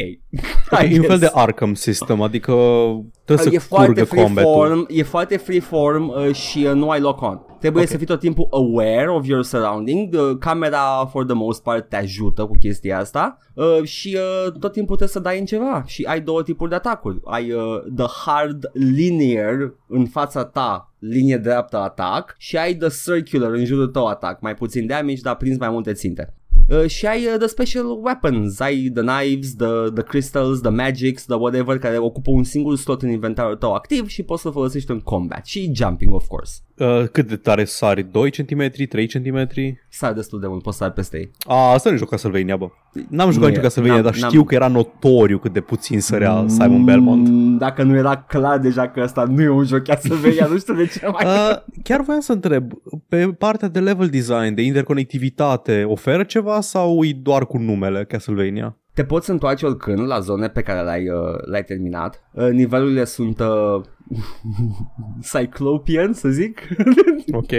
I E un fel guess. de Arkham system, adică trebuie e să foarte curgă combatul. freeform, e foarte freeform uh, și uh, nu ai lock-on. Trebuie Ok. să fii tot timpul aware of your surrounding. Uh, camera, for the most part, te ajută cu chestia asta uh, și uh, tot timpul trebuie să dai în ceva. Și ai două tipuri de atacuri. Ai uh, the hard linear în fața ta, linie dreaptă atac și ai the circular în jurul tău atac. Mai puțin damage, dar prins mai multe ținte. Uh, și ai uh, the special weapons, ai the knives, the, the crystals, the magics, the whatever care ocupă un singur slot în inventarul tău activ și poți să folosești în combat și jumping of course. Uh, cât de tare sari? 2 cm? 3 cm? Sar destul de mult, poți să sar peste ei. A, asta nu joc Castlevania, bă. N-am Nu jucat e, nici Castlevania, n-am- dar n-am- știu că era notoriu cât de puțin sărea Simon Belmont. Mm, Dacă nu era clar deja că ăsta nu e un joc Castlevania, nu știu de ce mai... Uh, chiar voiam să întreb, pe partea de level design, de interconectivitate, oferă ceva sau e doar cu numele Castlevania? Te poți întoarce oricând la zone pe care le-ai, uh, le-ai terminat. Uh, nivelurile sunt uh, cyclopean, să zic. Ok.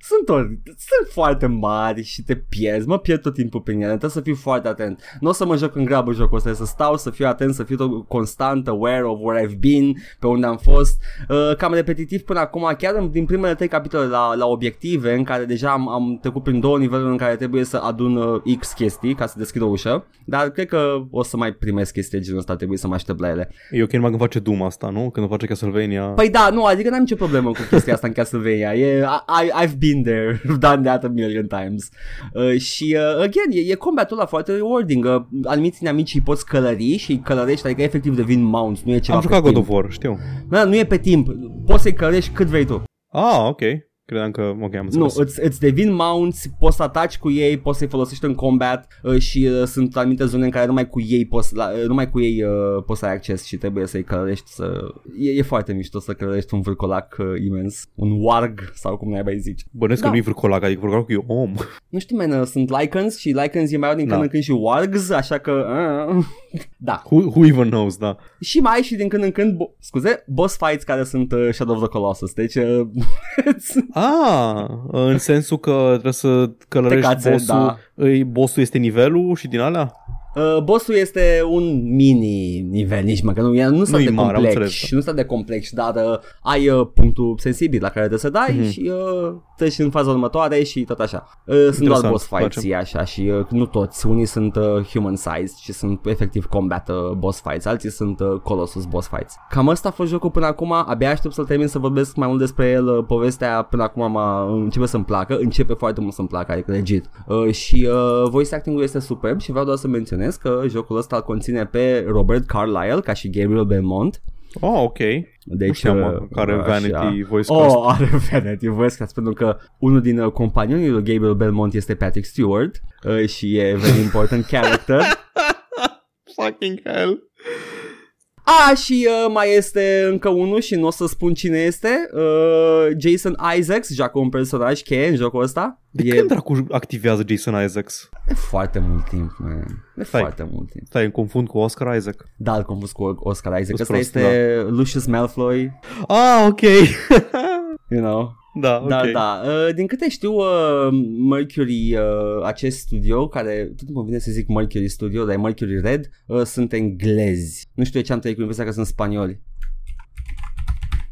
Sunt, ori, sunt foarte mari și te pierzi, mă pierd tot timpul prin ele, trebuie să fiu foarte atent. Nu o să mă joc în grabă jocul ăsta, să stau, să fiu atent, să fiu tot constant aware of where I've been, pe unde am fost. Uh, cam repetitiv până acum, chiar în- din primele trei capitole la, la obiective, în care deja am, am trecut prin două niveluri în care trebuie să adun uh, X chestii ca să deschid o ușă, dar cred că o să mai primesc chestii de genul ăsta, trebuie să mă aștept la ele. E ok numai când face Doom asta, nu? Când o face Castlevania. Păi da, nu, adică n-am nicio problemă cu chestia asta în Castlevania. E, I, I, I've been there, I've done that a million times. Uh, și, uh, again, e, e combatul ăla foarte rewarding. Uh, anumiți inamicii îi poți călări și îi călărești, adică efectiv devin mounts, nu e ceva Am pe jucat God timp. of War, știu. Da, nu e pe timp, poți să-i călărești cât vrei tu. Ah, ok. Credeam că, ok, am Nu, înțeles. îți, îți devin mounts, poți să ataci cu ei, poți să-i folosești în combat uh, și uh, sunt anumite zone în care numai cu ei poți, la, uh, numai cu ei uh, poți să ai acces și trebuie să-i călărești să... E, e foarte mișto să călărești un vârcolac uh, imens, un warg sau cum ne mai zici. Bănesc Da. că nu-i vârcolac, adică vârcolacul e om. Nu știu, man, uh, sunt Lycans și Lycans e mai au din Da. când în când și wargs, așa că... Uh, da. Who, who even knows, da. Și mai ai și din când în când, bo- scuze, boss fights care sunt uh, Shadow of the Colossus, deci... Uh, Ah, în sensul că trebuie să călărești Te cațe, bossul, da. îi, bossul este nivelul și din alea? Uh, bossul este un mini nivel, nici măcar nu, e- nu sunt Nu-i de mare, am complex, înțeles. nu sunt de complex, dar uh, ai uh, punctul sensibil la care trebuie să dai Mhm. și uh, treci în faza următoare și tot așa. Uh, sunt doar Interesant, boss fights, place. e așa și uh, nu toți, unii sunt uh, human sized și sunt efectiv combat uh, boss fights, alții sunt uh, Colossus boss fights. Cam asta a fost jocul până acum, abia aștept să-l termin să vorbesc mai mult despre el, uh, povestea până acum m-a, începe să-mi placă, începe foarte mult să-mi placă, adică legit. Uh, și uh, voice acting-ul este superb și vreau doar să menționez că jocul ăsta îl conține pe Robert Carlyle ca și Gabriel Belmont. Oh, ok. Deci, nu știam, uh, mă, care așa. Vanity Voice Cast. Oh, are Vanity Voice Cast pentru că unul din uh, companionii lui Gabriel Belmont este Patrick Stewart uh, și e very important character. Fucking hell. A, și uh, mai este încă unul și nu o să spun cine este. Uh, Jason Isaacs joacă un personaj cheie în jocul ăsta. De e când dracu activează Jason Isaacs? de foarte mult timp, man. De Stai. foarte mult timp. Stai, îmi confund cu Oscar Isaac. Da, îl confuz cu Oscar Isaac. Sunt Ăsta prost, este Lucius Malfoy, Ah, ok. you know. Da, ok. Da, da. Uh, din câte știu, uh, Mercury, uh, acest studio, care tot timpul îmi vine să zic Mercury Studio, dar e Mercury Red, uh, sunt englezi. Nu știu de ce am trăit cu impresia că sunt spanioli.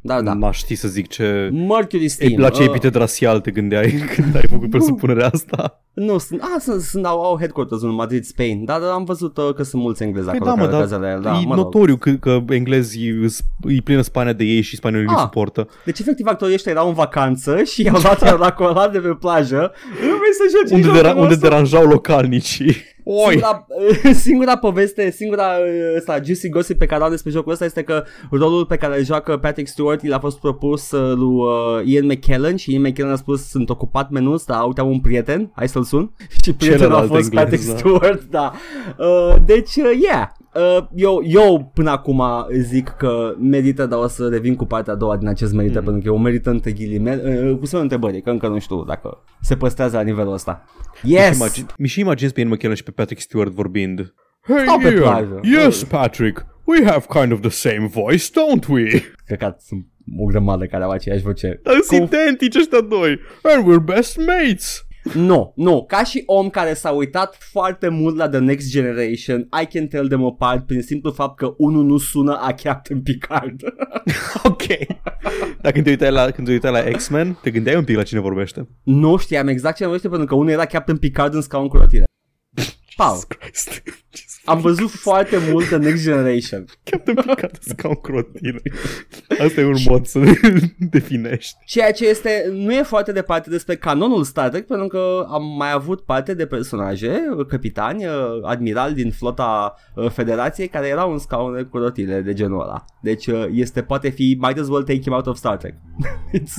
Da, da. N-aș ști să zic ce... Mercury Steam. Ei, la ce uh, epitet rasial te gândeai când ai făcut presupunerea asta? Nu, sunt, a, sunt, sunt au, au headquarters în Madrid, Spain, dar am văzut uh, că sunt mulți englezi Păi acolo da, mă, care dar lucrează la el. Da, e mă rog. notoriu că, că englezii îs- îi plină Spania de ei și spaniolii nu Ah. suportă. Deci efectiv actorii ăștia erau în vacanță și i-au luat i-au luat colat de pe plajă. Nu vrei să joci în Unde, jocul dera- unde nostru? deranjau localnicii. Oi! Singura, singura poveste, singura uh, asta, juicy gossip pe care o am despre jocul ăsta este că rolul pe care îl joacă Patrick Stewart i a fost propus uh, lui uh, Ian McKellen și Ian McKellen a spus sunt ocupat menus, dar uite am un prieten, hai să-l sun și prietenul a Celălalt fost englez, Patrick da. Stewart, da. Uh, deci, uh, yeah, Uh, eu, eu până acum zic că merită, dar o să revin cu partea a doua din acest merită, mm. pentru că eu merită între ghilimele, uh, cu semnul întrebării, că încă nu știu dacă se păstrează la nivelul ăsta. Yes! Imagine, mi și imaginez pe Ian McKellen și pe Patrick Stewart vorbind. Hey Stau pe Ian, plajă. yes Patrick, we have kind of the same voice, don't we? Cred că sunt o grămadă care au aceeași voce. Dar sunt identici ăștia doi. And we're best mates. Nu, nu, ca și om care s-a uitat foarte mult la The Next Generation, I can tell them apart prin simplu fapt că unul nu sună a Captain Picard. ok. Dar când te uitai la, când te uitai la X-Men, te gândeai un pic la cine vorbește. nu știam exact ce vorbește pentru că unul era Captain Picard în scaun cu rotire. Pau, Christ. am văzut foarte mult The Next Generation. Captain Picard să ca un crotile. Asta e un mod să definești. Ceea ce este, nu e foarte departe despre canonul Star Trek, pentru că am mai avut parte de personaje, capitani, uh, admirali din flota uh, Federației care erau în scaune cu rotile de genul ăla. Deci uh, este, poate fi, might as well take him out of Star Trek. It's...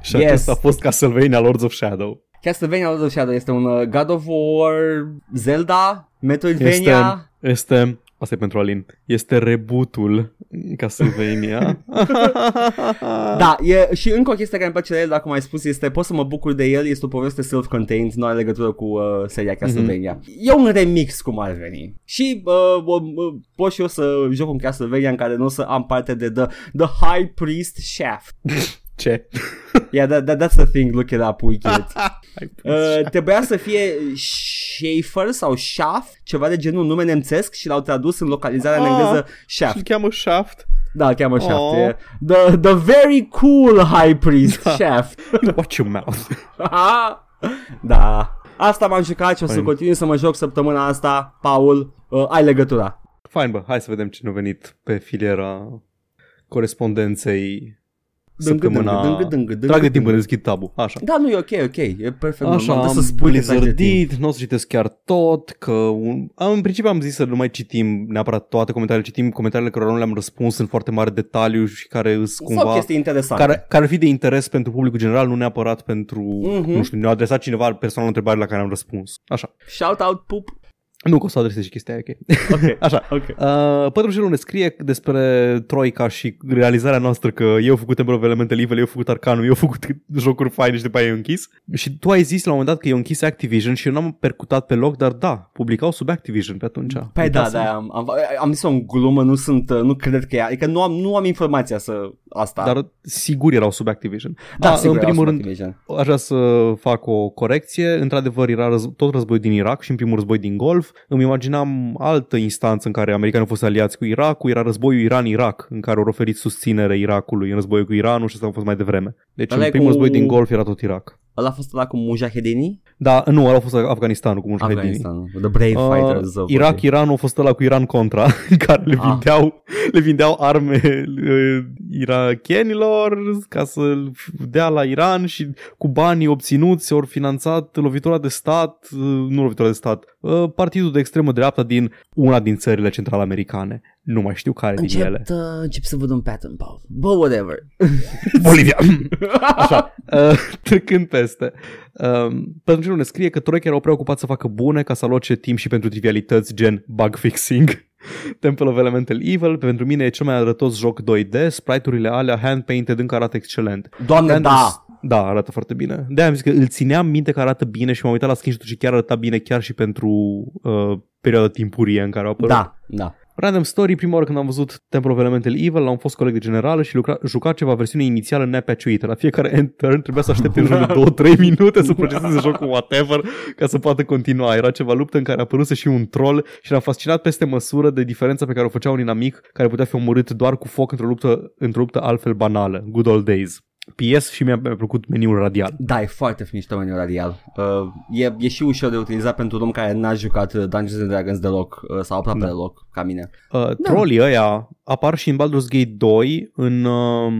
Și Yes. acesta a fost Castlevania Lords of Shadow. Castlevania Lords of Shadow este un uh, God of War, Zelda, Metroidvania. Este, este, asta e pentru Alin, este rebootul Castlevania. Da, e, și încă o chestie care îmi place de el, dacă mai spus, este pot să mă bucur de el, este o poveste self-contained, nu are legătură cu uh, seria Castlevania. Mm-hmm. E un remix cum ar veni. Și uh, uh, uh, pot și eu să joc un Castlevania în care nu o să am parte de The, the High Priest Shaft. Ce? Yeah, that, that, that's the thing, look it up, wiki it. Uh, trebuia să fie Schaefer sau Shaft, ceva de genul nume nemțesc și l-au tradus în localizarea în Ah. engleză Și Shaft. îl cheamă Shaft. Da, îl cheamă Shaft. Oh. e. The, the very cool High Priest Da. Shaft. Watch your mouth. da. Asta m-am jucat și o să Fine. continui să mă joc săptămâna asta. Paul, uh, ai legătura. Fine, bă, hai să vedem cine a venit pe filiera corespondenței săptămâna... dâng, dâng, dâng, Trag de dâng. timp până deschid tabul. Așa. Da, nu e ok, ok. E perfect. Așa, normal. am Dă să spui că tragi de timp. blizzardit, nu o să citesc chiar tot, că un... am, în principiu am zis să nu mai citim neapărat toate comentariile, citim comentariile care nu le-am răspuns în foarte mare detaliu și care sunt Sau cumva... chestii interesante. Care, care ar fi de interes pentru publicul general, nu neapărat pentru, Mhm. nu știu, ne-a adresat cineva personal întrebare la care am răspuns. Așa. Shout out, pup. Nu că o să adresez și chestia aia, ok. Ok. Așa. Ok. Uh, Pătrușelul ne scrie despre Troica și realizarea noastră că eu am făcut Temple of Elemental Evil, eu am făcut Arcanum, eu am făcut jocuri faine și după aia e închis. Și tu ai zis la un moment dat că e închis Activision și eu n-am percutat pe loc, dar da, publicau sub Activision pe atunci. Păi da, Uitați-mă. da, am, am, am zis-o în glumă, nu sunt, uh, nu cred că e, adică nu am, nu am informația să asta. Dar sigur erau sub Activision. da, A, sigur, în primul erau rând, sub Activision. Aș vrea să fac o corecție. Într-adevăr, era răz- tot războiul din Irak și în primul război din Golf. Îmi imaginam altă instanță în care americanii au fost aliați cu Irakul. Era războiul Iran-Irak, în care au oferit susținere Irakului în războiul cu Iranul și asta a fost mai devreme. Deci Ăla e în primul cu- război din Golf era tot Irak. Ăla a fost ăla cu mujahedinii? Da, nu, ăla a fost Afganistanul cu mujahedinii. Afganistan. The Brave Uh, Fighters of Irak, Iran a fost ăla cu Iran Contra, în care le Ah. vindeau, le vindeau arme uh, irachienilor ca să dea la Iran și cu banii obținuți ori finanțat lovitura de stat, uh, nu lovitura de stat, uh, partidul de extremă dreapta din una din țările central-americane. Nu mai știu care din Încep, ele. uh, încep să văd un pattern, Paul. But whatever. Bolivia. Așa, uh, trecând peste. Uh, pentru ce ne scrie că Troica erau preocupați să facă bune ca să aloce timp și pentru trivialități gen bug fixing. Temple of Elemental Evil, pentru mine e cel mai arătos joc 2D, sprite-urile alea hand-painted încă arată excelent. Doamne, Anders- da! Da, arată foarte bine. De-aia am zis că îl țineam minte că arată bine și m-am uitat la screenshot și chiar arăta bine chiar și pentru uh, perioada timpurie în care au apărut. Da, da. Random Story, prima oară când am văzut Temple of Elemental Evil, am fost coleg de generală și lucra, juca ceva versiune inițială nepaciuită. La fiecare end turn trebuia să aștepte în jur de 2-3 minute să proceseze jocul whatever ca să poată continua. Era ceva luptă în care a apăruse și un troll și eram fascinat peste măsură de diferența pe care o făcea un inamic care putea fi omorât doar cu foc într-o luptă, într-o luptă altfel banală. Good old days. PS și mi-a, mi-a plăcut meniul radial. Da, e foarte mișto meniul radial. Uh, e, e și ușor de utilizat pentru un om care n-a jucat uh, Dungeons and Dragons deloc uh, sau aproape Da. deloc, ca mine. Uh, Trollii ăia apar și în Baldur's Gate 2 în, uh,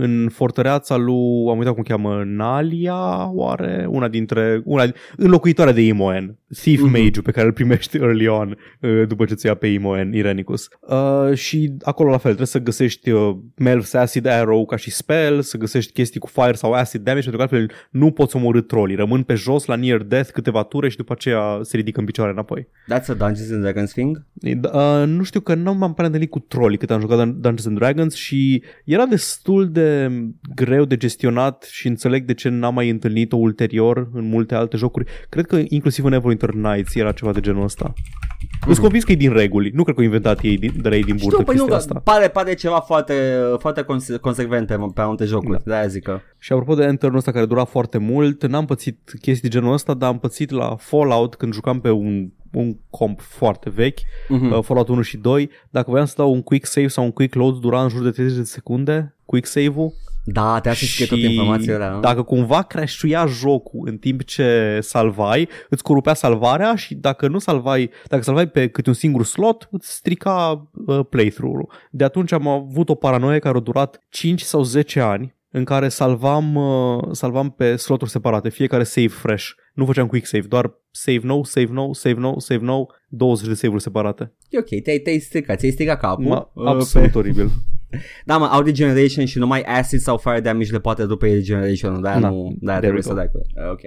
în fortăreața lui, am uitat cum o cheamă, Nalia, oare? Una dintre, una, înlocuitoarea de Imoen, Thief Mhm. mm-hmm. Mage-ul pe care îl primești early on uh, după ce ți ia pe Imoen, Irenicus. Uh, și acolo la fel, trebuie să găsești uh, Melf's Acid Arrow ca și spell, să găsești chestii cu fire sau acid damage, pentru că altfel nu poți omorâ trolii. Rămân pe jos la near death câteva ture și după aceea se ridică în picioare înapoi. That's a Dungeons and Dragons thing? Uh, nu știu că nu m-am prea întâlnit cu trolii cât am jucat Dun- Dungeons and Dragons și era destul de greu de gestionat și înțeleg de ce n-am mai întâlnit-o ulterior în multe alte jocuri. Cred că inclusiv în Neverwinter Nights era ceva de genul ăsta. Mm-hmm. Sunt convins că e din reguli. Nu cred că au inventat ei din, de la ei din burtă Știu, păi nu, chestia că asta. pare, pare ceva foarte, foarte conse- consecvent pe, pe multe jocuri, Da. da. de-aia zic că... Și apropo de Enter-ul ăsta care dura foarte mult, n-am pățit chestii de genul ăsta, dar am pățit la Fallout când jucam pe un, un comp foarte vechi, Mhm. mm. uh, Fallout 1 și 2. Dacă voiam să dau un quick save sau un quick load, dura în jur de 30 de secunde, quick save-ul. Da, te-a să scrie toate informațiile alea. nu? dacă cumva crashuia jocul în timp ce salvai, îți corupea salvarea și dacă nu salvai, dacă salvai pe câte un singur slot, îți strica uh, playthrough-ul. De atunci am avut o paranoie care a durat 5 sau 10 ani în care salvam, uh, salvam pe sloturi separate, fiecare save fresh. Nu făceam quick save, doar save nou, save nou, save nou, save nou, 20 de save-uri separate. E ok, te-ai, te-ai stricat, ți-ai stricat capul. Ma, uh, absolut oribil. Da, mă, au regeneration și numai acid sau fire damage le poate după regeneration, de-aia Da, nu, de-aia there trebuie we să go. dai cu el. Ok.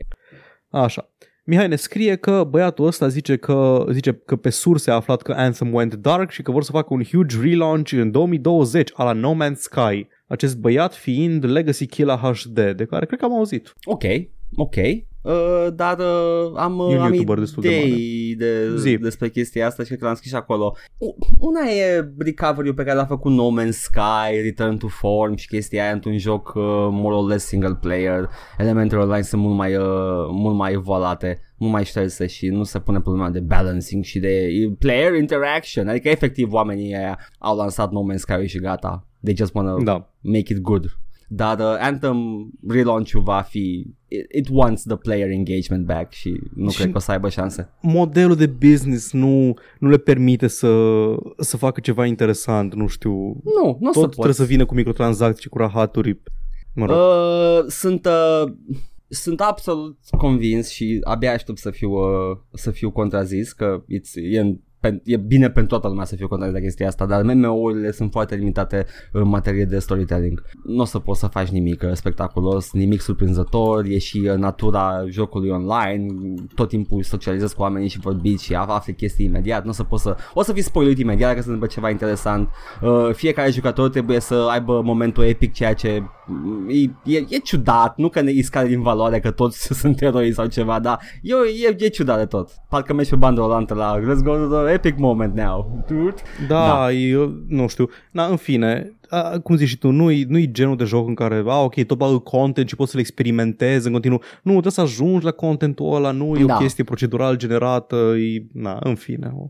Așa. Mihai ne scrie că băiatul ăsta zice că, zice că pe surse a aflat că Anthem went dark și că vor să facă un huge relaunch în 2020 a la No Man's Sky. Acest băiat fiind Legacy Killa HD, de care cred că am auzit. Ok, ok. Uh, dar uh, am, E un uh, am YouTuber destul de idei de, Zi. despre chestia asta și cred că l-am scris și acolo. U- Una e recovery pe care l-a făcut No Man's Sky, Return to Form și chestia aia într-un joc uh, more or less single player. Elementele online sunt mult mai, uh, mult mai evoluate, mult mai șterse și nu se pune problema de balancing și de player interaction. Adică efectiv oamenii aia au lansat No Man's Sky și gata. They just wanna Da. make it good. Dar uh, Anthem relaunch-ul va fi it, it wants the player engagement back și nu Și- cred că o să aibă șanse. Modelul de business nu, nu le permite să, să facă ceva interesant, nu știu. Nu, nu o să Tot pot. trebuie să vină cu microtransacții, cu rahaturi. Mă rog. Uh, sunt uh, sunt absolut convins și abia aștept să fiu uh, să fiu contrazis că it's, e, în, pen, e bine pentru toată lumea să fiu contrazis de chestia asta, dar MMO-urile sunt foarte limitate în materie de storytelling. Nu o să poți să faci nimic uh, spectaculos, nimic surprinzător, e și uh, natura jocului online, tot timpul socializezi cu oamenii și vorbiți și af- afli chestii imediat, nu o să poți să... O să fii spoiluit imediat dacă se întâmplă ceva interesant. Uh, fiecare jucător trebuie să aibă momentul epic, ceea ce mm, e, e, e ciudat, nu că ne îi scade din valoare că toți sunt eroi sau ceva, dar e, e, e ciudat de tot. Parcă mergi pe bandă rolantă la Let's go to the epic moment now, dude. Da, Da. da. Eu, nu știu. Na, în fine, a, cum zici și tu, nu-i, nu-i genul de joc în care, a, ok, tot bagă content și poți să-l experimentezi în continuu. Nu, trebuie să ajungi la contentul ăla, nu e Da. o chestie procedural generată, e, na, în fine. o-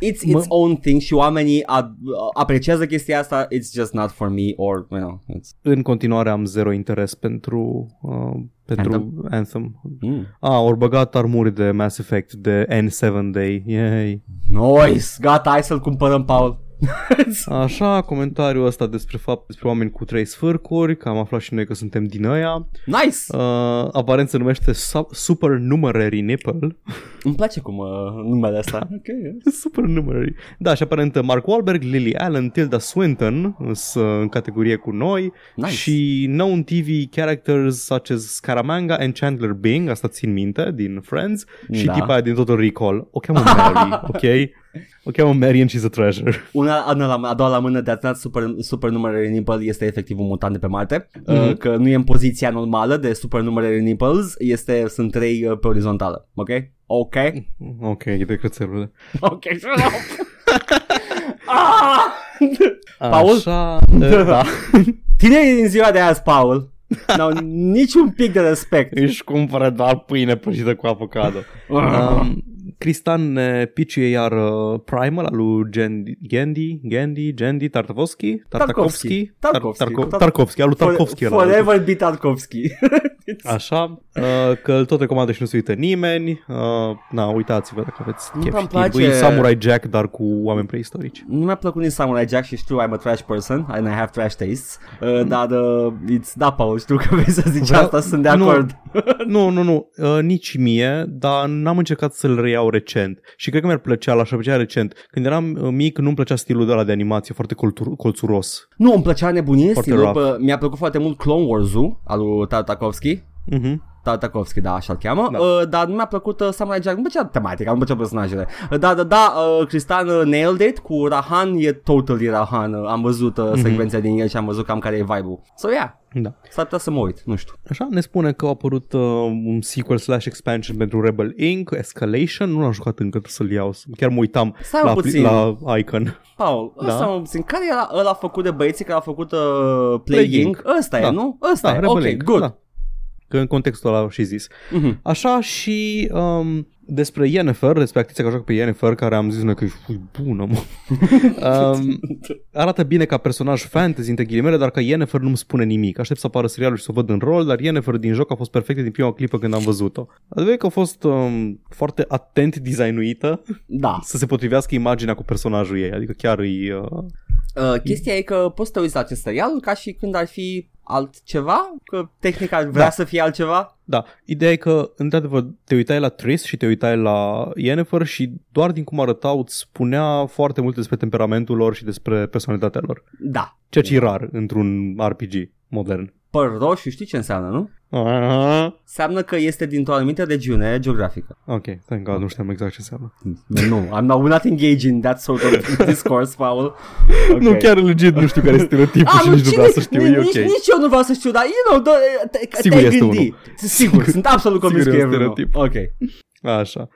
It's Mă- its own thing și oamenii a, apreciază chestia asta, it's just not for me or, you know, it's... În continuare am zero interes pentru, uh, pentru Anthem. Anthem. Mm. A, ori băgat armuri de Mass Effect de N7 Day. Yay. Nice, gata, hai să-l cumpărăm, Paul. Așa, comentariul ăsta despre fapt despre oameni cu trei sfârcuri, că am aflat și noi că suntem din ăia. Nice! Uh, aparent se numește Su- Supernumerary Nipple. Îmi place cum uh, numele ăsta. ok, Supernumerary. Da, și aparent Mark Wahlberg, Lily Allen, Tilda Swinton sunt în categorie cu noi Nice. și known TV characters such as Scaramanga and Chandler Bing, asta țin minte, din Friends, și Da. tipa aia din Total Recall. O cheamă Mary, ok? O cheamă Mary and she's a treasure. Una, una la, a doua la mână de atât super, super numere nipple este efectiv un mutant de pe Marte, mm-hmm. uh, că nu e în poziția normală de super numere nipples, este, sunt trei uh, pe orizontală, ok? Ok? Ok, de cățelule. Ok, shut up! ah! Paul? Așa, da. Tinerii din ziua de azi, Paul, n-au niciun pic de respect. Își cumpără doar pâine prăjită cu avocado. Ah. Um, Cristian ne piciuie iar uh, Primal al lui Gendi, Gendi, Gendi, Gendi, Tartakovsky, Tartakovsky, Tarkovsky. Tar- Tarko- Tarkovsky, al lui Tarkovsky. ăla. Forever be Tarkovsky. Așa, uh, că îl tot recomandă și nu se uită nimeni. Uh, na, uitați-vă dacă aveți Nu chef prea-mi și timp. place- E Samurai Jack, dar cu oameni preistorici. Nu mi-a plăcut nici Samurai Jack și știu I'm a trash person and I have trash tastes. Uh, dar uh, it's, da, Paul, știu că vrei să zici Vreau- asta, sunt de nu. acord. nu, nu, nu, uh, nici mie, dar n-am încercat să-l reiau recent. Și cred că mi-ar plăcea, l-aș aprecia recent. Când eram uh, mic, nu-mi plăcea stilul ăla de animație foarte coltur- colțuros. Nu, îmi plăcea nebunie Foarte stilul, rough. bă, mi-a plăcut foarte mult Clone Wars-ul al lui Tartakovsky. Mhm. Tartakovsky, da, așa-l cheamă, Da. da. uh, dar nu mi-a plăcut uh, Samurai Jack, nu mi plăcea tematica, nu mi plăcea personajele. Uh, da, da, da, uh, Cristian uh, nailed it cu Rahan, e totally Rahan, uh, am văzut uh, Mhm. secvențe din el și am văzut cam care e vibe-ul. So, yeah, Da. s-ar putea să mă uit, nu știu. Așa, ne spune că a apărut uh, un sequel slash expansion pentru Rebel Inc. Escalation, nu l-am jucat încă, trebuie să-l iau. Chiar mă uitam Stai la, puțin. la icon. Paul, Da. ăsta mă puțin, care era ăla făcut de băieții care au făcut uh, Plague Plague Inc? Ăsta Da. e, nu? Ăsta Da, e, Rebel ok, Inc. good. Da. Că în contextul ăla au și zis. Mhm. Așa și um, despre Yennefer, despre actrița care joacă pe Yennefer, care am zis noi că e fui bună, mă. um, arată bine ca personaj fantasy, între ghilimele, dar ca Yennefer nu-mi spune nimic. Aștept să apară serialul și să o văd în rol, dar Yennefer din joc a fost perfectă din prima clipă când am văzut-o. Adevărul că a fost um, foarte atent designuită Da. să se potrivească imaginea cu personajul ei, adică chiar e... Uh, Uh, chestia e că poți să te uiți la acest serial ca și când ar fi altceva, că tehnica ar vrea Da. să fie altceva. Da, ideea e că, într-adevăr, te uitai la Triss și te uitai la Yennefer și doar din cum arătau îți spunea foarte multe despre temperamentul lor și despre personalitatea lor. Da. Ceea ce e rar într-un RPG modern. Păr roșu, știi ce înseamnă, nu? Ah, Înseamnă că este dintr-o anumită regiune geografică. Ok, thank God, nu știam exact ce înseamnă. nu, I'm not, we're not engaging in that sort of discourse, Paul. Okay. Nu, chiar legit nu știu care este stereotipul Ah, și nici nu cine- vreau să știu, nici, e ok. nici, nici eu nu vreau să știu, dar, you know, do- te, Sigur te este gândi. unul. Sigur, sunt absolut convins sigur că e e un vreunul. stereotip. Ok. Așa.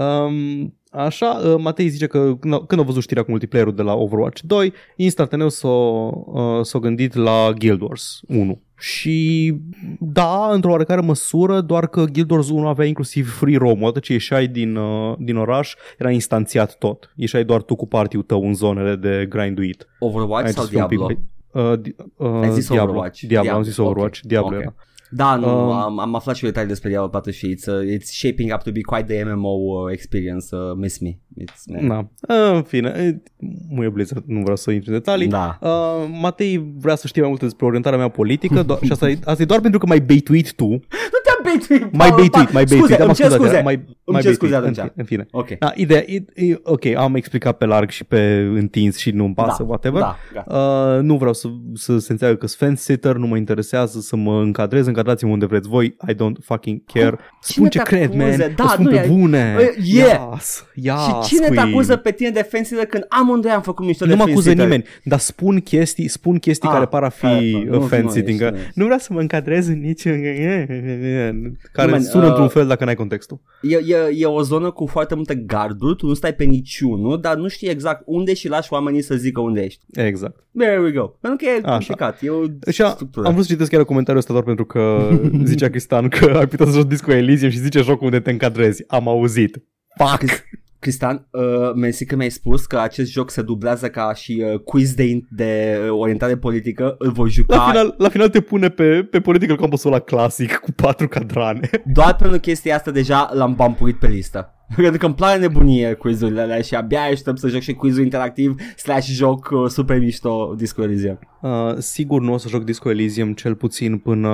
Um, așa, uh, Matei zice că când a, când a văzut știrea cu multiplayer-ul de la Overwatch 2, instantaneu s-a, uh, s-a gândit la Guild Wars 1. Și da, într-o oarecare măsură, doar că Guild Wars 1 avea inclusiv free roam. Odată ce ieșai din, uh, din oraș, era instanțiat tot. Ieșai doar tu cu party-ul tău în zonele de grinduit. Overwatch Ai sau să fii un pic Diablo? mai- Uh, di- uh, Ai zis Diablo. Overwatch. Diablo, Diablo, am zis Overwatch. ok, Diablo ok. era. Da, nu, Um, am, am aflat și detalii despre Diablo 4 și it's, uh, it's shaping up to be quite the MMO uh, experience, uh, miss me. It's, uh, Da. În fine, e, muie Blizzard, nu vreau să intru în detalii. Da. Uh, Matei vrea să știe mai multe despre orientarea mea politică do- și asta e, asta e doar pentru că m-ai baituit tu. Nu te-am baituit, Mai Paul, baituit, mai Scuze, baituit. am îmi cer ascultat, scuze. Mai, Îmi mai cer scuze baituit. atunci. În, fi- în fine. Ok. Da, ideea e, e, ok, am explicat pe larg și pe întins și nu-mi pasă, da, whatever. Da, gata. Uh, nu vreau să, să se înțeleagă că sunt fence-sitter, nu mă interesează să mă încadrez, încadrați-mă unde vreți voi, I don't fucking care. Spun ce te cred, acuze? man, Da, o spun nu, pe e- bune. e- yeah. Yes, yes, și cine te queen. acuză pe tine de fence când amândoi am făcut mișto Nu de mă acuză fence-sitter? nimeni, dar spun chestii, spun chestii Ah, care par a fi care- nu, nu offensive, ești, că nu ești. nu vreau să mă încadrez în nici care man, sună uh, într-un fel dacă n-ai contextul. E, e, e o zonă cu foarte multe garduri, tu nu stai pe niciunul, dar nu știi exact unde și lași oamenii să zică unde ești. Exact. There we go. Pentru că e Așa. complicat, e o Și a, structură. am vrut să citesc chiar comentariul ăsta doar pentru că zicea Cristian că ai putea să joci Disco Elysium și zice jocul unde te încadrezi. Am auzit. Fuck! Cristian, uh, mersi că mi-ai spus că acest joc se dublează ca și uh, quiz de, de uh, orientare politică, îl voi juca La final, la final te pune pe, pe Political Campus la clasic cu patru cadrane. doar pentru chestia asta deja l-am bampuit pe listă. Pentru că îmi place nebunie quizurile alea și abia aștept să joc și quizul interactiv slash joc uh, super mișto Disco Elysium. Uh, sigur nu o să joc Disco Elysium cel puțin până,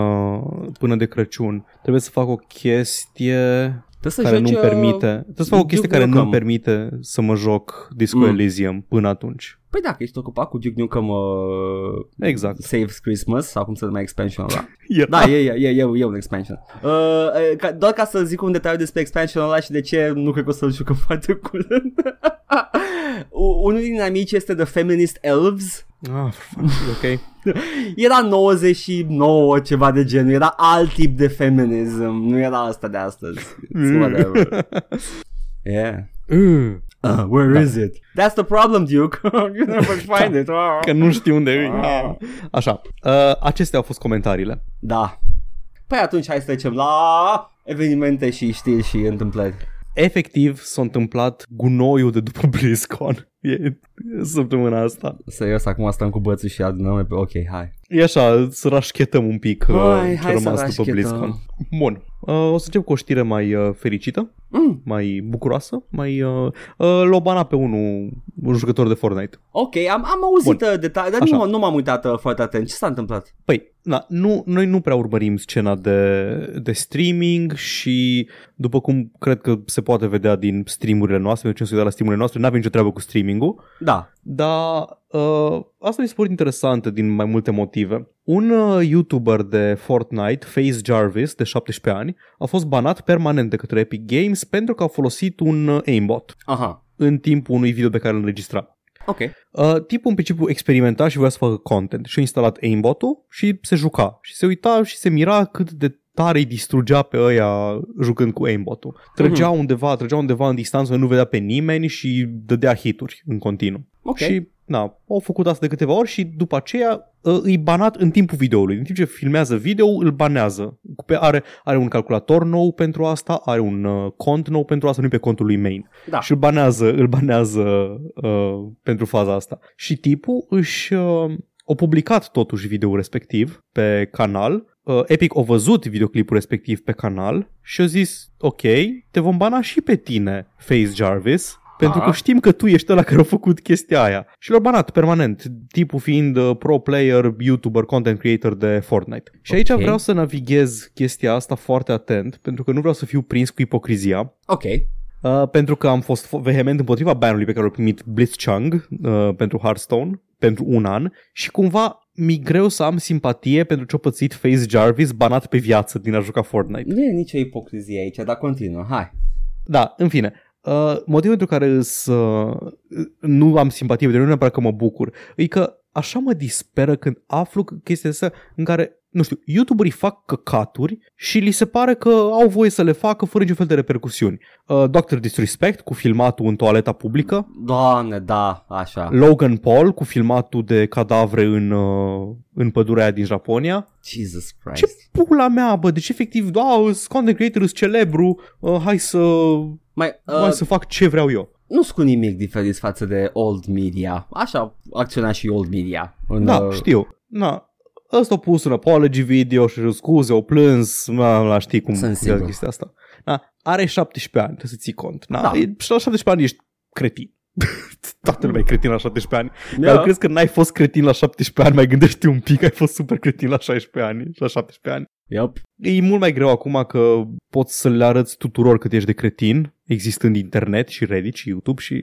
până de Crăciun. Trebuie să fac o chestie Trebuie să care joci, nu-mi uh, permite. Trebuie să fac o chestie Duke care nu-mi Nukem. permite să mă joc Disco Mm. Elysium până atunci. Păi dacă ești ocupat cu Duke Nukem uh, Exact. Saves Christmas sau cum se numea expansion ăla. Era. Da, e, e, e, e, e un expansion. Uh, e, ca, doar ca să zic un detaliu despre expansion ăla și de ce nu cred că o să-l jucăm foarte curând. U- Unul din amici este The Feminist Elves. Ah, for fuck's sake, ok. Era 99 ceva de genul, era alt tip de feminism, nu era asta de astăzi. It's whatever. Yeah. Uh, Uh, where is it? That's the problem, Duke. you never find it. Ah. Că nu știu unde e. Ah. Așa, uh, acestea au fost comentariile. Da. Păi atunci hai să trecem la evenimente și știri și întâmplări. Efectiv s-a întâmplat gunoiul de după BlizzCon. E săptămâna asta. Serios, acum stăm cu bățul și adunăm pe... Ok, hai. E așa, să rașchetăm un pic uh, Hai, ce hai a să rămas după rașchetăm. BlizzCon. Bun, uh, o să încep cu o știre mai uh, fericită, Mm, mai bucuroasă, mai... Uh, uh, l-o bana pe unul, un jucător de Fortnite. ok, am, am auzit uh, detalii, dar Așa. nu, nu m-am uitat uh, foarte atent. Ce s-a întâmplat? Păi, na, nu, noi nu prea urmărim scena de, de streaming și după cum cred că se poate vedea din streamurile noastre, pentru cine se uită la streamurile noastre, n-avem nicio treabă cu streaming-ul, Da. dar uh, asta mi se pare interesantă din mai multe motive. Un uh, YouTuber de Fortnite, Face Jarvis, de 17 ani, a fost banat permanent de către Epic Games pentru că a folosit un uh, aimbot Aha. în timpul unui video pe care îl înregistra. Ok. Uh, tipul în principiu experimenta și voia să facă content și a instalat aimbot-ul și se juca și se uita și se mira cât de tare îi distrugea pe ăia jucând cu aimbot-ul. Trăgea Mhm. undeva, trăgea undeva în distanță, nu vedea pe nimeni și dădea hituri în continuu. Ok. Și na, au făcut asta de câteva ori și după aceea uh, îi banat în timpul videoului. În timp ce filmează video, îl banează. Pe, are, are un calculator nou pentru asta, are un uh, cont nou pentru asta, nu pe contul lui main. Da. Și îl banează, îl banează uh, pentru faza asta. Și tipul își uh, a publicat totuși video respectiv pe canal. Uh, Epic a văzut videoclipul respectiv pe canal și a zis, ok, te vom bana și pe tine, Face Jarvis, pentru Da. că știm că tu ești ăla care a făcut chestia aia. Și l-a banat permanent, tipul fiind uh, pro player, YouTuber, content creator de Fortnite. Și aici Ok. vreau să navighez chestia asta foarte atent, pentru că nu vreau să fiu prins cu ipocrizia. Ok. Uh, pentru că am fost fo- vehement împotriva banului pe care l-a primit Blitzchung uh, pentru Hearthstone pentru un an și cumva mi greu să am simpatie pentru ce-a pățit Face Jarvis banat pe viață din a juca Fortnite. Nu e nicio ipocrizie aici, dar continuă. Hai. Da, în fine. Uh, motivul pentru care îs, uh, nu am simpatie pentru el, nu neapărat că mă bucur, e că așa mă disperă când aflu că chestia asta în care, nu știu, youtuberii fac căcaturi și li se pare că au voie să le facă fără niciun fel de repercusiuni. Uh, Dr. Disrespect cu filmatul în toaleta publică, Doamne, da, așa. Logan Paul cu filmatul de cadavre în, uh, în pădurea aia din Japonia. Jesus Ce Christ. pula mea, bă, deci efectiv, da, sunt content creator, sunt celebru, uh, hai să, Mai, uh, hai să fac ce vreau eu. nu sunt cu nimic diferit față de old media. Așa acționa și old media. În, Da, uh, știu. Na, ăsta a pus un apology video și scuze, o plâns, mă, la știi cum Sunt funcționează sigur. chestia asta. Na, are 17 ani, trebuie să ții cont. Na, Da. e, și la 17 ani ești cretin. Toată lumea e cretin la 17 ani. Da. Dar crezi că n-ai fost cretin la 17 ani, mai gândește un pic, ai fost super cretin la 16 ani, la 17 ani. Yep. E mult mai greu acum că poți să le arăți tuturor cât ești de cretin, existând internet și Reddit și YouTube și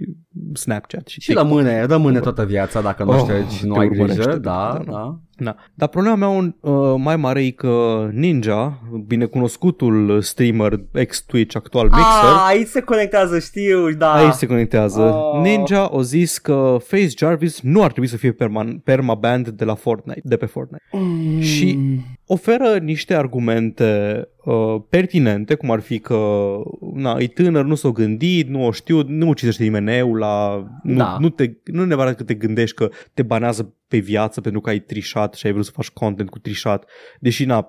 Snapchat și, Și TikTok. rămâne, rămâne toată viața dacă nu Oh, ștergi și nu te ai urmărește, grijă. da, Da, da. da. Da. Dar problema mea un, uh, mai mare e că Ninja, binecunoscutul streamer ex-Twitch, actual Mixer, Ah, aici se conectează, știu, da. aici se conectează. Oh. Ninja a zis că Face Jarvis nu ar trebui să fie perman- permaband de la Fortnite, de pe Fortnite. Mm. Și oferă niște argumente uh, pertinente, cum ar fi că na, e tânăr, nu s-o gândit, nu o știu, nu citește nimeni eu la... Nu, Da. nu, te, nu neapărat că te gândești că te banează pe viață pentru că ai trișat și ai vrut să faci content cu trișat, deși na,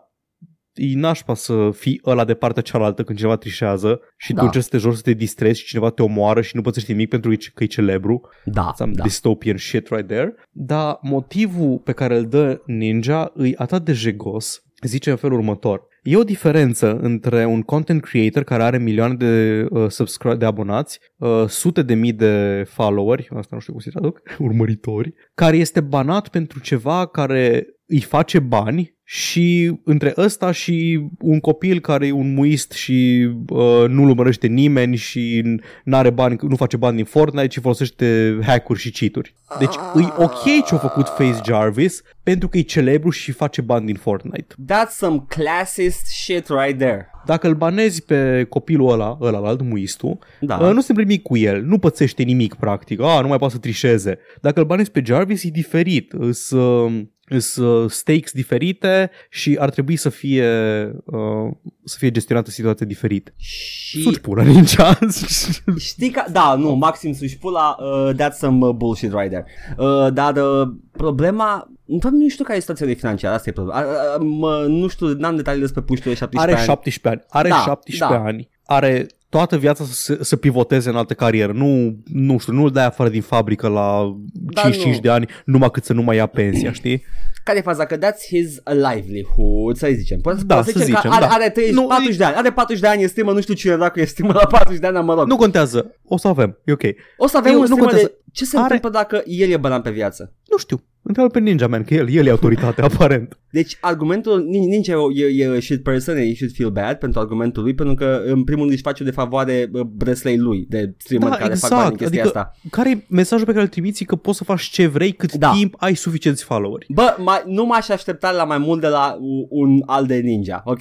e nașpa să fii ăla de partea cealaltă când cineva trișează și Da. tu încerci să te joci să te distrezi și cineva te omoară și nu pățești nimic pentru că e celebru. Da, Some da. dystopian shit right there. Dar motivul pe care îl dă Ninja îi atât de jegos, zice în felul următor. E o diferență între un content creator care are milioane de, uh, subscri- de abonați, uh, sute de mii de followeri, asta nu știu cum se traduc, urmăritori, care este banat pentru ceva care îi face bani și între ăsta și un copil care e un muist și uh, nu-l urmărește nimeni și nu are bani, nu face bani din Fortnite, ci folosește hack-uri și cheat-uri. Deci e ok ce a făcut Face Jarvis pentru că e celebru și face bani din Fortnite. That's some classist shit right there. Dacă îl banezi pe copilul ăla, ăla la alt muistul, Da. uh, nu se întâmplă nimic cu el, nu pățește nimic practic, ah, nu mai poate să trișeze. Dacă îl banezi pe Jarvis e diferit, îs, uh, îs uh, stakes diferite și ar trebui să fie uh, să fie gestionată situația diferit. Și Suci pula ninja. știi că, da, nu, maxim să-și pula, uh, that's some uh, bullshit right there. Uh, dar uh, problema, doamne, nu știu care e situația de financiară, asta e problema. Uh, uh, mă, nu știu, n-am detalii despre puștile 17 are ani. 17 ani. Are Da, 17 da. ani. Are toată viața să, să pivoteze în altă carieră. Nu, nu știu, nu-l dai afară din fabrică la Da, 55 nu. de ani, numai cât să nu mai ia pensia, știi? Care e faza? Că that's his livelihood, să zicem. Poți, Da, poți să zice că zicem, are, da. are 30, Nu, 40 de ani. Are 40 de ani, e streamer, nu știu cine dacă e streamer la 40 de ani, mă rog. Nu contează, o să avem, e ok. O să avem Eu- un nu streamer de... contează. Ce se Are- întâmplă dacă el e banan pe viață? Nu știu, întreabă pe Ninja Man, că el, el e autoritate, aparent. Deci argumentul, Nin- Ninja e, e, e shit person, he should feel bad pentru argumentul lui, pentru că în primul rând își face de favoare uh, breslei lui de streamer Da, care fac exact, bani în chestia adică- asta. Care e mesajul pe care îl trimiți? Că poți să faci ce vrei cât Da. timp ai suficienți followeri. Bă, mai, nu m-aș aștepta la mai mult de la u- un alt de ninja, ok?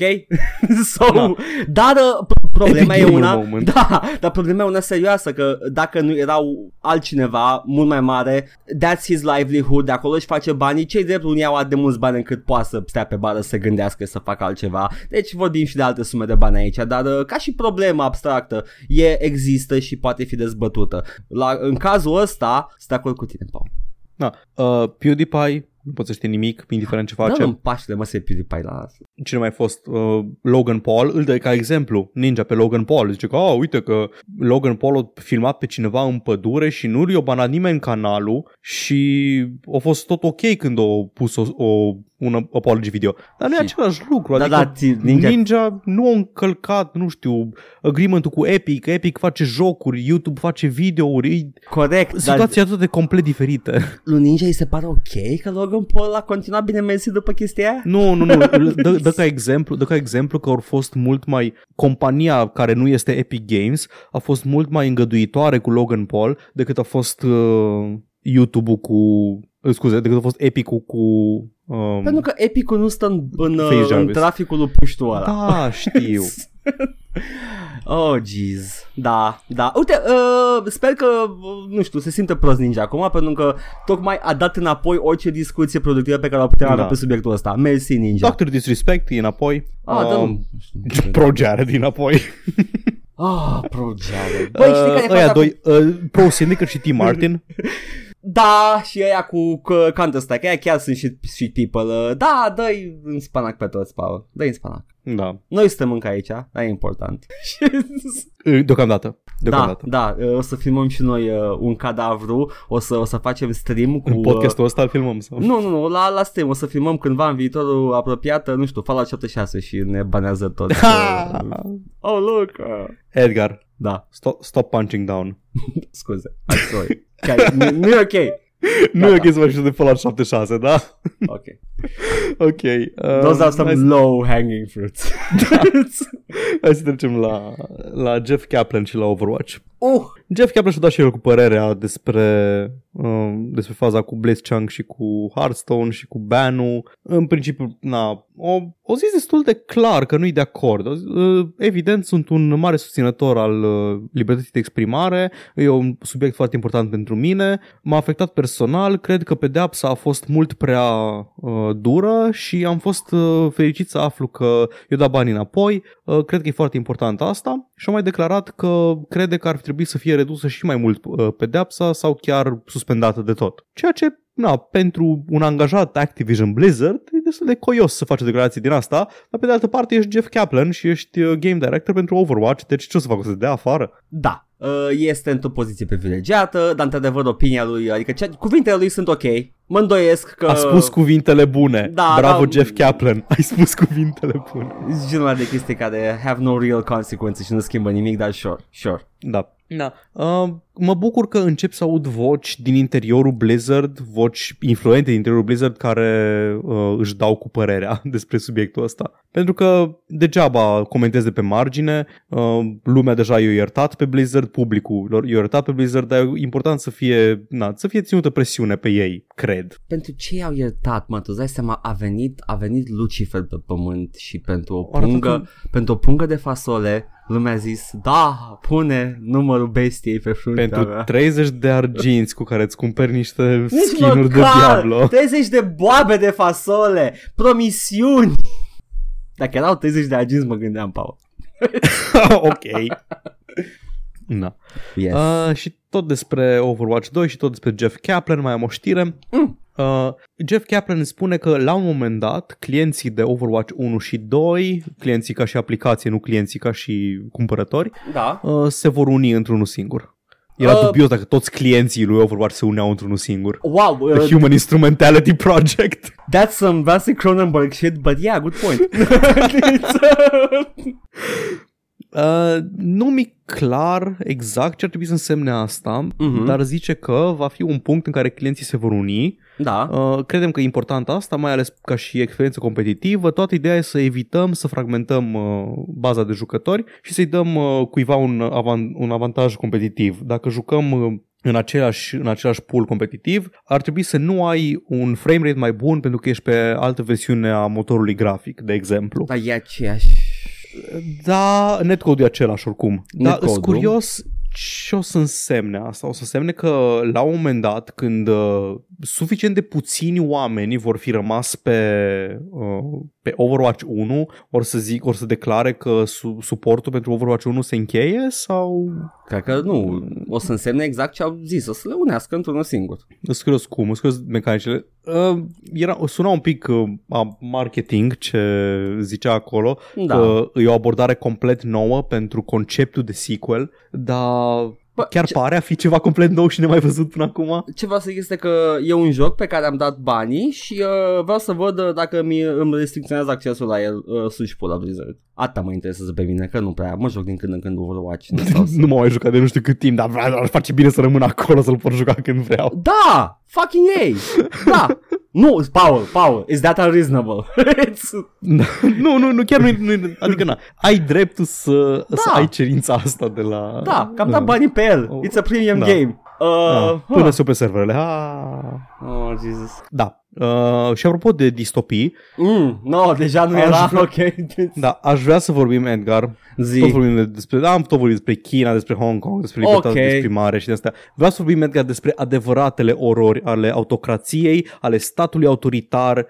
so, Da. dar uh, p- problema Epic e gamer una, moment. da, dar problema e una serioasă că dacă nu erau altcineva mult mai mare, that's his livelihood, de acolo își face banii, cei drept unii au atât de mulți bani încât poate să stea pe bară să se gândească să facă altceva. Deci vorbim și de alte sume de bani aici, dar uh, ca și problemă abstractă, e, există și poate fi dezbătută. La, în cazul ăsta, sunt de acord cu tine, Paul. Da. Uh, PewDiePie, nu poți să știi nimic, indiferent ce face. Dă-l în paștele, mă, să PewDiePie la asta. Cine mai fost? Uh, Logan Paul, îl dă ca exemplu, Ninja pe Logan Paul. Zice că, a, uite că Logan Paul a filmat pe cineva în pădure și nu i-a banat nimeni canalul și a fost tot ok când a pus o, o, un apology video. Dar nu e Și- același lucru. Da, Adică da, ți- Ninja- Ninja nu a încălcat, nu știu, agreement-ul cu Epic, Epic face jocuri, YouTube face videouri, e Corect, dar situații atât de complet diferite. lui Ninja îi se pare ok că Logan Paul a continuat bine mersi după chestia aia? Nu, nu, nu, dă, dă, ca exemplu, dă ca exemplu că au fost mult mai, compania care nu este Epic Games a fost mult mai îngăduitoare cu Logan Paul decât a fost uh, YouTube-ul cu, uh, scuze, decât a fost Epic-ul cu... Um, Pentru că Epic nu stă în, în, Face în Jarvis. traficul lui puștul ăla. Da, știu. Oh, jeez. Da, da. Uite, uh, sper că, uh, nu știu, se simte prost ninja acum, pentru că tocmai a dat înapoi orice discuție productivă pe care o puteam avea Da. pe subiectul ăsta. Mersi, ninja. Dr. Disrespect e înapoi. Ah, da, Um, nu. știu. Pro Jared e înapoi. Ah, Pro Jared. Băi, știi care e uh, ăia faza cu... doi, uh, Pro Syndicate și T. Martin. Da, și ăia cu, cu Counter-Strike, ăia chiar sunt shit, shit people. Uh, da, dă-i în spanac pe toți, Paul. Dă-i în spanac. Da. Noi suntem încă aici, dar e important. Uh, Deocamdată. da, Deocamdată. da, uh, o să filmăm și noi uh, un cadavru, o să, o să facem stream cu... În podcastul ăsta îl filmăm. Sau? Uh, nu, nu, nu, la, la stream o să filmăm cândva în viitorul apropiat, uh, nu știu, Fallout 76 și ne banează tot. Ha! uh, oh, look! Uh. Edgar, Da, stop, stop punching down. scuze, I'm sorry. Chiar, nu, nu e ok. Nu e Gata. ok să faci de Fallout 76, da? Ok. ok. Uh, Those are some hai, low hanging fruits. hai să trecem la, la Jeff Kaplan și la Overwatch. uh, Jeff Kaplan și-a dat și el cu părerea despre, um, despre faza cu Blitzchung și cu Hearthstone și cu ban În principiu, na, o, o zis destul de clar că nu-i de acord. Uh, Evident, sunt un mare susținător al uh, libertății de exprimare, e un subiect foarte important pentru mine, m-a afectat personal, cred că pedeapsa a fost mult prea uh, dură și am fost uh, fericit să aflu că eu dat banii înapoi, uh, cred că e foarte important asta. Și am mai declarat că crede că ar trebui să fie redusă și mai mult uh, pedeapsa sau chiar suspendată de tot. Ceea ce na, pentru un angajat Activision Blizzard e destul de coios să faci o declarație din asta, dar pe de altă parte ești Jeff Kaplan și ești uh, game director pentru Overwatch, deci ce o să fac? O să te dea afară? da, uh, este într-o poziție privilegiată, dar într-adevăr opinia lui, adică ce, cuvintele lui sunt ok. Mă îndoiesc că... A spus cuvintele bune. da, Bravo da. Jeff Kaplan, ai spus cuvintele bune. Genul ăla de chestii care have no real consequences și nu schimbă nimic, dar sure, sure. Da. Da. Uh, mă bucur că încep să aud voci din interiorul Blizzard, voci influente din interiorul Blizzard care uh, își dau cu părerea despre subiectul ăsta. Pentru că degeaba comentez de pe margine, uh, lumea deja i-a iertat pe Blizzard, publicul lor i-a iertat pe Blizzard, dar e important să fie, na, să fie ținută presiune pe ei, cred. Pentru ce i-au iertat, mă, tu îți dai seama, a venit, a venit Lucifer pe pământ și pentru o Arată pungă, cum- pentru o pungă de fasole, lumea a zis, da, pune numărul bestiei pe fruntea Pentru mea. 30 de arginți cu care îți cumperi niște Nici skin-uri de măcar Diablo. 30 de boabe de fasole, promisiuni. Dacă erau 30 de agenți, mă gândeam, Paul. ok. Na. Yes. Uh, și tot despre Overwatch 2 și tot despre Jeff Kaplan mai am o știre. Mm. Uh, Jeff Kaplan spune că la un moment dat clienții de Overwatch 1 și 2, clienții ca și aplicație, nu clienții ca și cumpărători, Da. uh, se vor uni într-unul singur. Era Uh, dubios dacă toți clienții lui Overwatch se uneau într-unul singur. Wow, uh, The Human Instrumentality Project. that's some Vasily Cronenberg shit, but yeah, good point. It's, uh, Uh, nu mi clar exact ce ar trebui să însemne asta, Mhm. dar zice că va fi un punct în care clienții se vor uni. da. Uh, credem că e important asta, mai ales ca și experiență competitivă. Toată ideea e să evităm să fragmentăm uh, baza de jucători și să-i dăm uh, cuiva un, avan- un avantaj competitiv. Dacă jucăm uh, în același, în același pool competitiv, ar trebui să nu ai un frame rate mai bun pentru că ești pe altă versiune a motorului grafic, de exemplu. Da, e aceeași. Da, netcode e același oricum. Dar Netcode-ul. sunt curios ce o să însemne asta. O să însemne că la un moment dat, când uh, suficient de puțini oameni vor fi rămas pe, uh, pe Overwatch 1, or să zic, or să declare că su- suportul pentru Overwatch 1 se încheie sau... Cred că nu. O să însemne exact ce au zis. O să le unească într-unul singur. Sunt curios cum, sunt curios mecanicile. Uh, era, suna un pic uh, a marketing ce zicea acolo, Da. că e o abordare complet nouă pentru conceptul de sequel, dar Bă, chiar ce- pare a fi ceva complet nou și nemai văzut până acum. Ce vreau să zic este că e un joc pe care am dat banii și uh, vreau să văd uh, dacă mi, îmi restricționează accesul la el uh, sus la Blizzard. Asta mă interesează pe mine, că nu prea mă joc din când în când Overwatch. Nu stau să... nu m-am mai jucat de nu știu cât timp, dar ar face bine să rămân acolo să-l pot juca când vreau. Da! Fucking ei! Da! Nu, Paul, Paul, is that unreasonable? It's... nu, nu, nu, chiar nu, nu adică na, ai dreptul să, Da. să ai cerința asta de la... Da, că am dat banii pe el. It's a premium Da. game. Uh, Da, până se pe serverele. Ah. Oh, Jesus. Da. Uh, și apropo de distopii, Mm, no, deja nu Aș era, vrea- ok. da, aș vrea să vorbim, Edgar, Zi. Tot vorbim de- despre, da, am tot vorbit despre China, despre Hong Kong, despre libertatea Ok. de exprimare și de astea. Vreau să vorbim, Edgar, despre adevăratele orori ale autocrației, ale statului autoritar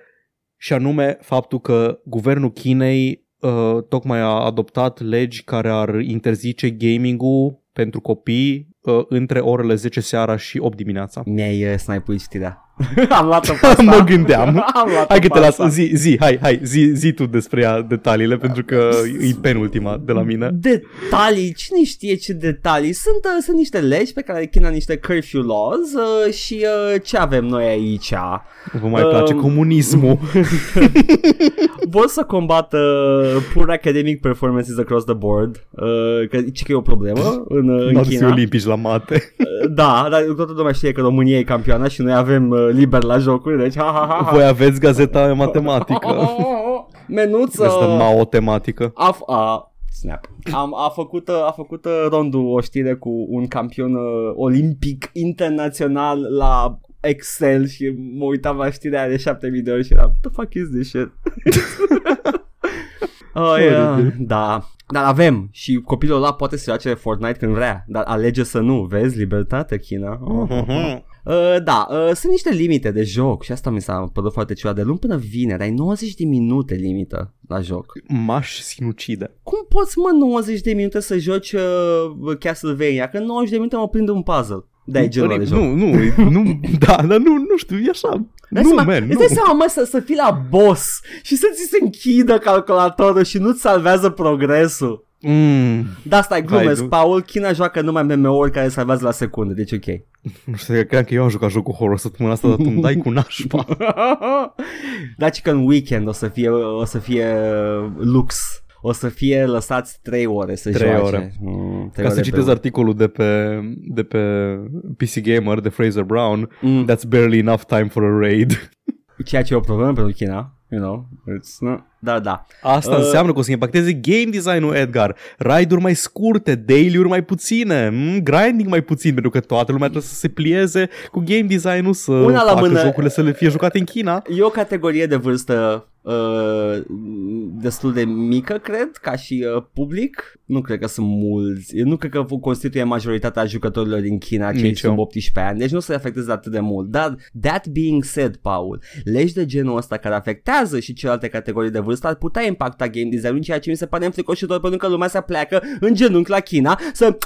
și anume faptul că guvernul Chinei uh, tocmai a adoptat legi care ar interzice gaming-ul pentru copii uh, între orele 10 seara și 8 dimineața. Mi-ai uh, snipuit știrea. am luat-o pe asta. mă gândeam. am luat-o Hai că pe te las, asta. zi, zi, hai, hai, zi, zi tu despre ea detaliile, pentru că e penultima de la mine. Detalii, cine știe ce detalii Sunt, uh, sunt niște legi pe care China niște curfew laws uh, Și uh, ce avem noi aici Vă mai place Um, comunismul. Vor să combată poor academic performances across the board uh, Că ce că e o problemă în, uh, în Nu China olimpici la mate. Uh, Da, dar toată lumea știe că România e campioana Și noi avem uh, liber la jocuri Deci ha ha ha, ha. Voi aveți gazeta matematică. Menuță Este mao tematică. a, f- a, snap. Am, a făcut, uh, a făcut uh, rondul o știre cu un campion uh, olimpic internațional la Excel și mă uitam la știrea de 7000 de ori și eram, what the fuck is this shit? oh, yeah. Oribil. Da, dar avem și copilul ăla poate să joace Fortnite când vrea, dar alege să nu, vezi, libertate China. Oh. Uh, da, uh, sunt niște limite de joc și asta mi s-a părut foarte ciudat. De luni până vineri ai 90 de minute limită la joc. M-aș sinucide. Cum poți, mă, 90 de minute să joci uh, Castlevania? Că în 90 de minute mă prind un puzzle. Da, e genul de joc. nu, nu, nu, da, dar nu, nu știu, e așa. Dai Nu, seama, man, îți nu. dai seama, mă, să, să fii la boss și să ți se închidă calculatorul și nu-ți salvează progresul. Mm, Da, stai, glumesc, Hai, nu. Paul, China joacă numai MMO-uri care salvează la secunde, deci ok. nu știu, credeam că eu am jucat jocul horror săptămâna asta, dar tu îmi dai cu nașpa. Daci că în weekend o să fie, o să fie uh, lux. O să fie lăsați 3 ore să Trei joace. ore. Mm, trei Ca ore să pe citez zi. articolul de pe, de pe PC Gamer, de Fraser Brown, Mm. that's barely enough time for a raid. Ceea ce e o problemă pentru China, you know. It's, no. Da, da. Asta Uh. înseamnă că o să impacteze game design-ul, Edgar. Raid-uri mai scurte, daily-uri mai puține, mm, grinding mai puțin, pentru că toată lumea trebuie să se plieze cu game design-ul, să Una la facă mână. jocurile să le fie jucate în China. E o categorie de vârstă uh, destul de mică, cred, ca și uh, public. Nu cred că sunt mulți. Eu nu cred că constituie majoritatea jucătorilor din China cei Nici eu. sub 18 ani, deci nu se afectează atât de mult. Dar, that being said, Paul, legi de genul ăsta care afectează și celelalte categorii de vârstă ar putea impacta game design-ul, ceea ce mi se pare înfricoșitor pentru că lumea se pleacă în genunchi la China să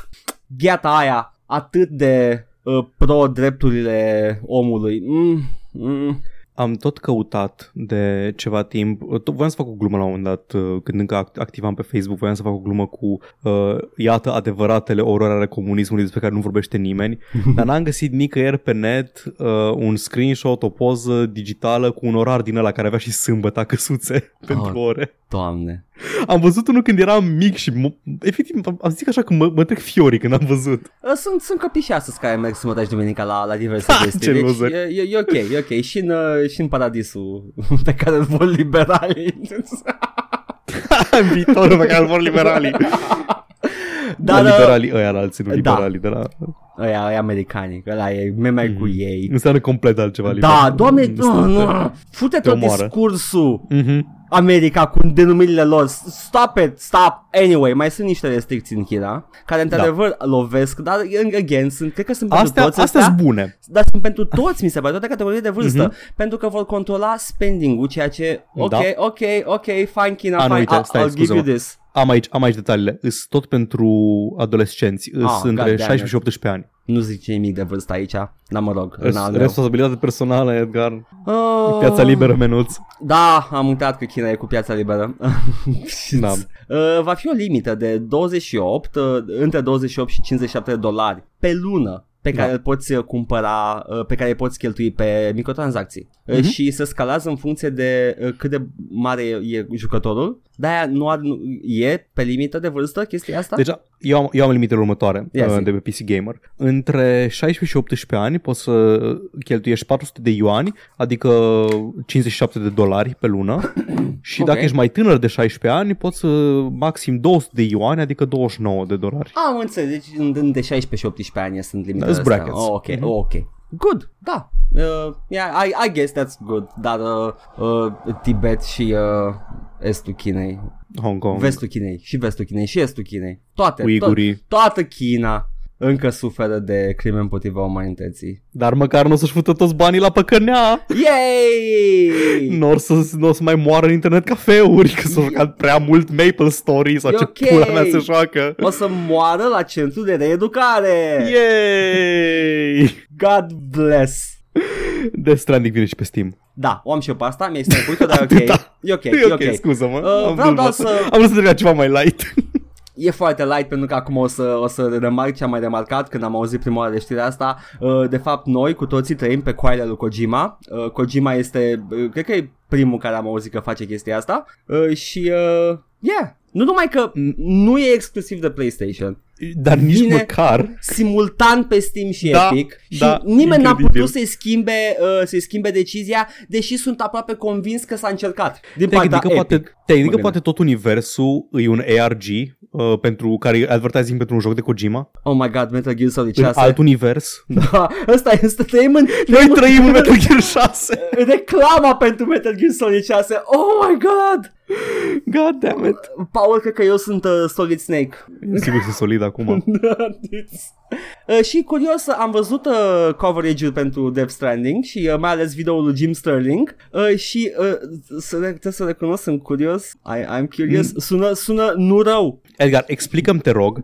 gheata aia atât de uh, pro drepturile omului. Mm, Mm. Am tot căutat de ceva timp, tot voiam să fac o glumă la un moment dat, uh, când încă act- activam pe Facebook, voiam să fac o glumă cu uh, iată adevăratele orori ale comunismului despre care nu vorbește nimeni, dar n-am găsit nicăieri pe net uh, un screenshot, o poză digitală cu un orar din ăla care avea și sâmbătă căsuțe pentru ore. Doamne. Am văzut unul când eram mic și mă, efectiv am zic așa că mă, mă trec fiorii când am văzut. Uh, Sunt, sunt copii și astăzi care merg săptămâna și duminica la, la diverse Ha, chestii. ce Deci loser. e, e, e, ok, e ok. Și în, uh, și în paradisul pe care îl vor liberalii. în viitorul pe care îl vor liberalii. Dar, da, uh, liberalii ăia la alții, nu da. liberalii de la... Ăia, ăia americani, ăla e, me merg cu ei. Înseamnă complet altceva. Da, liberal. doamne, Este- nu, nu, fute te tot omoară. discursul Mhm. America cu denumirile lor. Stop it, stop. Anyway, mai sunt niște restricții în China care într-adevăr lovesc, dar again, sunt, cred că sunt pentru Astea, toți astea astea, sunt bune. dar sunt pentru toți, mi se pare, toate categoriile de vârstă, Mhm. pentru că vor controla spending-ul, ceea ce, ok, Da. ok, ok, fine, China, A, nu, fine, uite, I'll, stai, I'll give you scuză-mă. this. Am aici, am aici detaliile. Îs tot pentru adolescenți. Îs Ah, între goddammit. 16 și 18 ani. Nu zice nimic de vârstă aici, dar mă rog, în Îs al meu. responsabilitate personală, Edgar. Oh. Piața liberă, menuț. Da, am uitat că China e cu piața liberă. Da. Uh, va fi o limită de 28, uh, între 28 și 57 de dolari pe lună pe care Da. îl poți uh, cumpăra, uh, pe care îi poți cheltui pe microtransacții. Uh, Mhm. Și se scalează în funcție de uh, cât de mare e jucătorul. De-aia nu ar, nu- e pe limită de vârstă chestia asta? Deci eu am, eu am limitele următoare Ia uh, zi. de pe PC Gamer. Între 16 și 18 ani poți să cheltuiești 400 de yuani, adică 57 de dolari pe lună. și Ok. dacă ești mai tânăr de 16 ani, poți să maxim 200 de yuani, adică 29 de dolari. Am înțeles, deci în- între 16 și 18 ani sunt limitele Da, sunt astea. brackets. Oh, ok, Mhm. oh, ok. Good, da. Uh, yeah, I, I guess that's good. Dar uh, uh, Tibet și uh, estul Chinei, Hong Kong, vestul Chinei și vestul Chinei și estul Chinei, toate, uigurii. to- toată China încă suferă de crime împotriva umanității. Dar măcar nu o să-și fută toți banii la păcănea. Yay! Nu o să, n-o să mai moară în internet cafeuri, că s-au jucat prea mult Maple Story sau E ce ok. pula mea se joacă. O să moară la centru de reeducare. Yay! God bless. Death Stranding vine și pe Steam. Da, o am și eu pe asta, mi-ai snipuit dar e ok. Atâta. E ok, E e ok, ok. scuză-mă. Uh, am, vreau vrut doar să... să- am vrut să trec ceva mai light. E foarte light pentru că acum o să, o să remarc ce am mai remarcat când am auzit prima oară de știrea asta. Uh, De fapt, noi cu toții trăim pe coaile lui Kojima. Uh, Kojima este, uh, cred că e primul care am auzit că face chestia asta. Uh, Și, uh, yeah, nu numai că nu e exclusiv de PlayStation, Dar nici Vine- măcar. simultan pe Steam și Da, Epic și da, nimeni n-a incredibil. putut să-i schimbe, uh, să-i schimbe decizia, deși sunt aproape convins că s-a încercat din partea Tehnică, Epic. poate, tehnică Mă poate tot universul e un ARG uh, pentru care e advertising pentru un joc de Kojima. Oh my god, Metal Gear Solid În 6. alt univers. Da, ăsta este, trăim în, Noi trăim în Metal Gear 6. reclama pentru Metal Gear Solid 6. Oh my god! God damn it. Paul, cred că eu sunt uh, Solid Snake. Sigur că sunt solid acum. uh, și curios, am văzut uh, coverage-ul pentru Death Stranding și uh, mai ales videoul lui Jim Sterling uh, și uh, să, re- trebuie să recunosc, sunt curios, I, I'm curious, Mm. sună, sună nu rău. Edgar, explicăm te rog.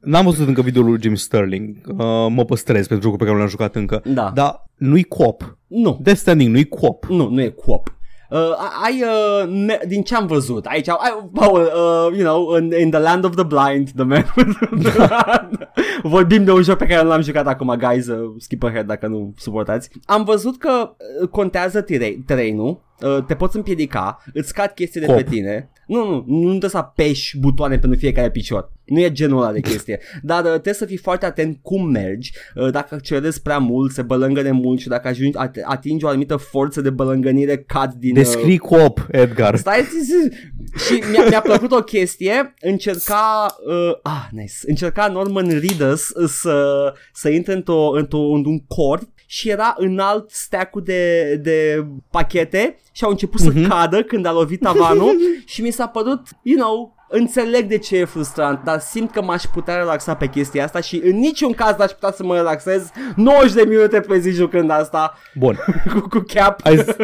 N-am văzut încă videoul lui Jim Sterling. Uh, mă păstrez pentru jocul pe care nu l-am jucat încă. Da. Dar nu-i cop. Nu, Death Standing nu-i cop. nu, nu e co-op. Uh, ai, uh, me- din ce am văzut, aici, ai, Paul, uh, you know, in, in the land of the blind, the man Vorbim de un joc pe care nu l-am jucat acum, guys, uh, skip ahead dacă nu suportați. Am văzut că uh, contează tire- terenul, uh, te poți împiedica, îți scad chestii de Cop. pe tine. Nu, nu, nu trebuie să apeși butoane pentru fiecare picior. Nu e genul ăla de chestie. Dar uh, trebuie să fii foarte atent cum mergi. Uh, dacă accelerezi prea mult, se bălângă de mult și dacă ajungi, at- atingi o anumită forță de bălângănire, cad din... uh, Descrii cop, Edgar. Stai zi, zi. Și mi-a, mi-a plăcut o chestie Încerca uh, Ah, nice Încerca Norman Reedus să, să intre într-o, într-o, într-un cord și era înalt stack-ul de, de pachete și au început să Mhm. cadă când a lovit tavanul și mi s-a părut, you know, înțeleg de ce e frustrant, dar simt că m-aș putea relaxa pe chestia asta și în niciun caz n-aș putea să mă relaxez 90 de minute pe zi jucând asta Bun. cu, cu cap. Hai, zi-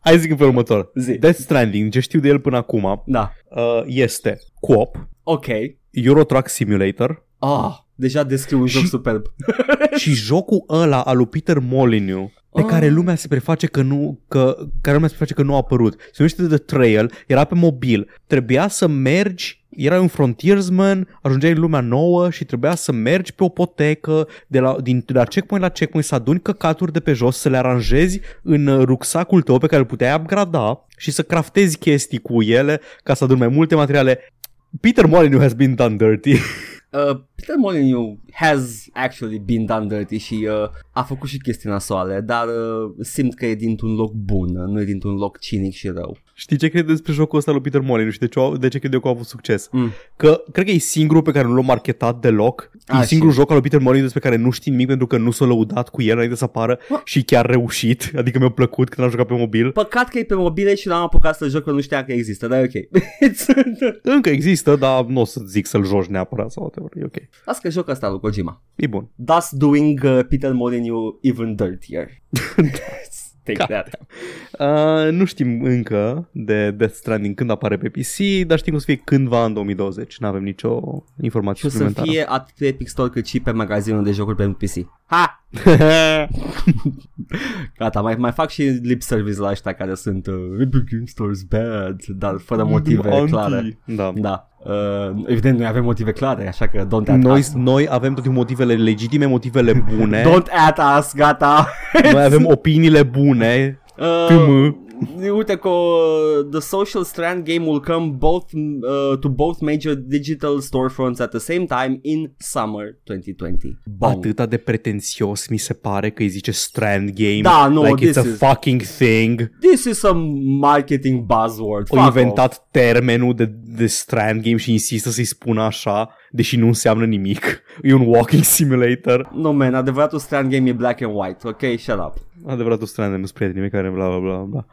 hai zic în felul următor. Zi. Death Stranding, ce știu de el până acum, Da, uh, este co-op, ok. Euro Truck Simulator Ah, deja descriu un joc Și- superb. și jocul ăla al lui Peter Molyneux pe Ah. care lumea se preface că nu, că, care lumea se preface că nu a apărut. Se numește The Trail, era pe mobil. Trebuia să mergi, erai un frontiersman, ajungeai în lumea nouă și trebuia să mergi pe o potecă de la, din, de la checkpoint la checkpoint, să aduni căcaturi de pe jos, să le aranjezi în uh, rucsacul tău pe care îl puteai upgrada și să craftezi chestii cu ele ca să aduni mai multe materiale. Peter Molyneux has been done dirty. Uh, Peter Molyneux has actually been done dirty și uh, a făcut și chestii nasoale, dar uh, simt că e dintr-un loc bun, uh, nu e dintr-un loc cinic și rău. Știi ce cred despre jocul ăsta lui Peter Molyneux și de ce, au- de ce cred eu că a avut succes? Mm. Că cred că e singurul pe care nu l-a marketat deloc. A, e și- singurul joc al lui Peter Molyneux despre care nu știi nimic pentru că nu s-a lăudat cu el înainte să apară Mă. și chiar reușit. Adică mi-a plăcut când am jucat pe mobil. Păcat că e pe mobile și n-am apucat să joc că nu știam că există, dar e ok. Încă există, dar nu o să zic să-l joci neapărat sau whatever. E ok. Las că joc asta lui Kojima. E bun. Thus doing uh, Peter Molyneux even dirtier. Take God that. Uh, nu știm încă de Death Stranding când apare pe PC, dar știm că o să fie cândva în 2020. Nu avem nicio informație Și o să suplimentară. fie atât pe Epic Store cât și pe magazinul de jocuri pentru PC. Ha! Gata, mai, mai fac și lip service la ăștia care sunt uh, Epic Game Store's bad, dar fără motive Anti. clare. Da. Da. Uh, evident, noi avem motive clare, așa că don't at Noi, us. noi avem toate motivele legitime, motivele bune. Don't at us, gata. Noi avem opiniile bune. Uh, TM. Uite că uh, The Social Strand game will come both uh, to both major digital storefronts at the same time in summer 2020. Bong. Atâta de pretențios mi se pare că îi zice Strand Game. Da, nu, like it's this a is- fucking thing. This is some marketing buzzword. Au Fuck inventat off. termenul de, de Strand Game și insistă să-i spună așa, deși nu înseamnă nimic. E un walking simulator. No, man, adevăratul Strand game e black and white. Ok, shut up. Adevăratul Strand nu sunt prietenii mei care bla bla bla bla.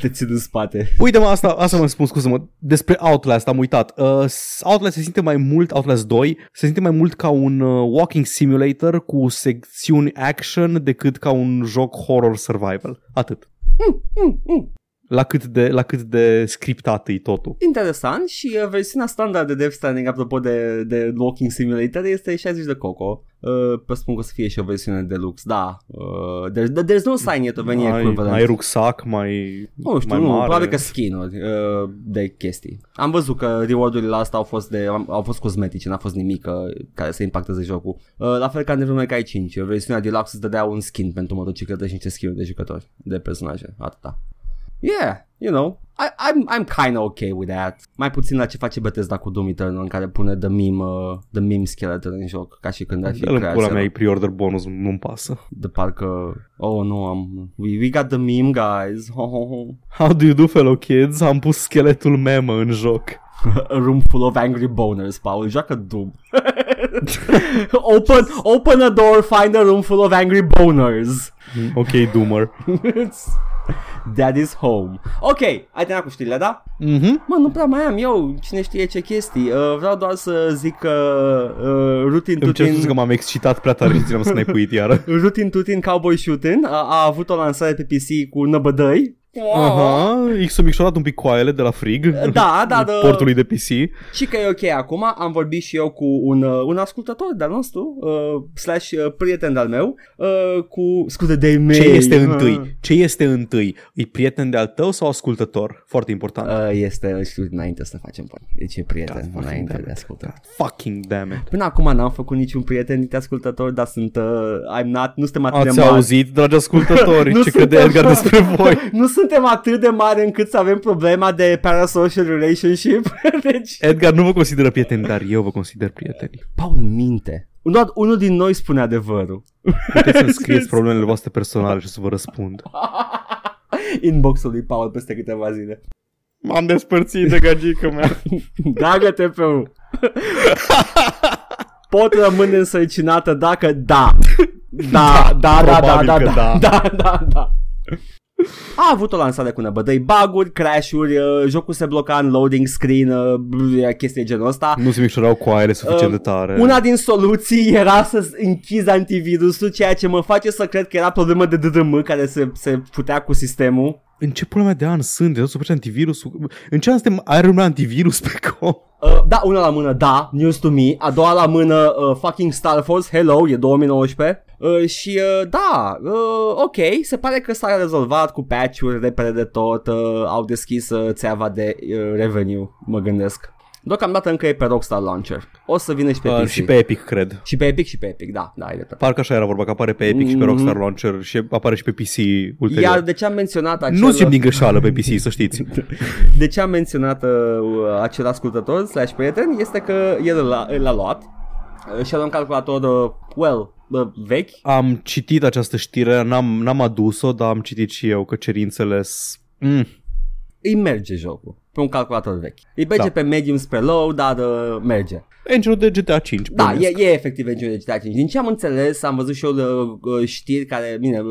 Te țin în spate. Uite mă, asta, asta mă spun, scuză-mă, despre Outlast am uitat. Uh, Outlast se simte mai mult, Outlast 2, se simte mai mult ca un uh, walking simulator cu secțiuni action decât ca un joc horror survival. Atât. Mm, mm. La cât de, la cât de scriptat e totul. Interesant și uh, versiunea standard de Death Stranding, apropo de, de Walking Simulator, este 60 de coco. Uh, pe spun că o să fie și o versiune deluxe, da. Uh, there's, there's no sign yet of any Ai, equivalent. ai rucsac mai, Nu știu, mai nu, mare. probabil că skin-uri uh, de chestii. Am văzut că reward-urile astea au fost, de, au fost cosmetice, n-a fost nimic uh, care să impacteze jocul. Uh, la fel ca în Devil May Cry 5, versiunea deluxe îți dădea un skin pentru motocicletă și niște skin de jucători, de personaje, atâta. Yeah, you know, I, I'm, I'm kind of okay with that. Mai puțin la ce face Bethesda cu Doom Eternal în care pune the meme, uh, the meme skeleton în joc, ca și când ar fi Dă-l în pula creația mea, e pre-order bonus, nu-mi pasă. de parcă, oh nu am, we, we got the meme guys, ho, ho, ho. How do you do, fellow kids? Am pus scheletul memă în joc. A room full of angry boners, Paul. Joacă Doom. open, open a door, find a room full of angry boners. Ok, Doomer. Daddy's home. Ok, ai terminat cu știrile, da? Mhm. Mă, nu prea mai am eu cine știe ce chestii. Uh, vreau doar să zic că uh, Rutin Îmi cer scuze Tutin... că m-am excitat prea tare și țineam să ne puit iară. Rutin Tutin Cowboy Shooting a, a avut o lansare pe PC cu năbădăi. Aha, X a micșorat un pic coaiele de la frig. Da, da, da. Portului de PC. Și că e ok acum, am vorbit și eu cu un, uh, un ascultător de-al nostru, uh, slash uh, prieten de-al meu, uh, cu scuze de mei. Ce este uh, întâi? Ce este întâi? E prieten de-al tău sau ascultător? Foarte important. Uh, este, îl știu înainte să facem bani. Deci e prieten God fucking înainte damn de it. ascultător. Fucking damn it. Până acum n-am făcut niciun prieten dintre ascultători, dar sunt, uh, I'm not, nu suntem atât Ați de mari. auzit, dragi ascultători, Nu ce crede suntem- Edgar despre voi? nu suntem atât de mari încât să avem problema de parasocial relationship. deci, Edgar nu vă consideră prieteni, dar eu vă consider prieteni. Paul minte. Doar unul din noi spune adevărul. Puteți să-mi scrieți problemele voastre personale și să vă răspund. Inboxul lui Paul peste câteva zile. M-am despărțit de gagică mea. Dragă TPU Pot rămâne însărcinată dacă da Da, da, da, da, probabil da, că da, da. da, da, da. A avut o lansare cu năbădăi bug-uri, crash-uri, uh, jocul se bloca în loading screen, uh, bl- chestii de genul ăsta. Nu se micșorau coaiele suficient de tare. Una din soluții era să închizi antivirusul, ceea ce mă face să cred că era problemă de DDM care se, se putea cu sistemul. În ce pula mea de an sunt? De să antivirusul? În ce an suntem Iron Man antivirus pe com? Uh, da, una la mână, da, news to me. A doua la mână, uh, fucking Star Force, hello, e 2019. Uh, și uh, da, uh, ok, se pare că s-a rezolvat cu patch-uri repede de tot, uh, au deschis uh, țeava de uh, revenue, mă gândesc. Deocamdată încă e pe Rockstar Launcher. O să vină și pe Uh, PC. și pe Epic, cred. și pe Epic și pe Epic, da, da, ai dreptate. Parcă așa era vorba, că apare pe Epic și pe Mhm. Rockstar Launcher și apare și pe PC ulterior. Iar de ce am menționat acel... Nu simt din greșeală pe PC, să știți. De ce am menționat uh, acel ascultător slash prieten este că el l-a, l-a luat uh, și a luat un calculator, uh, well, uh, vechi. Am citit această știre, n-am, n-am adus-o, dar am citit și eu că cerințele s- mm, Îi merge jocul pe un calculator vechi. Îi merge Da. pe medium spre low, dar uh, merge. Engine de GTA 5. Da, e, bănuiesc. e efectiv engine de GTA 5. Din ce am înțeles, am văzut și eu uh, uh, știri care, bine, uh,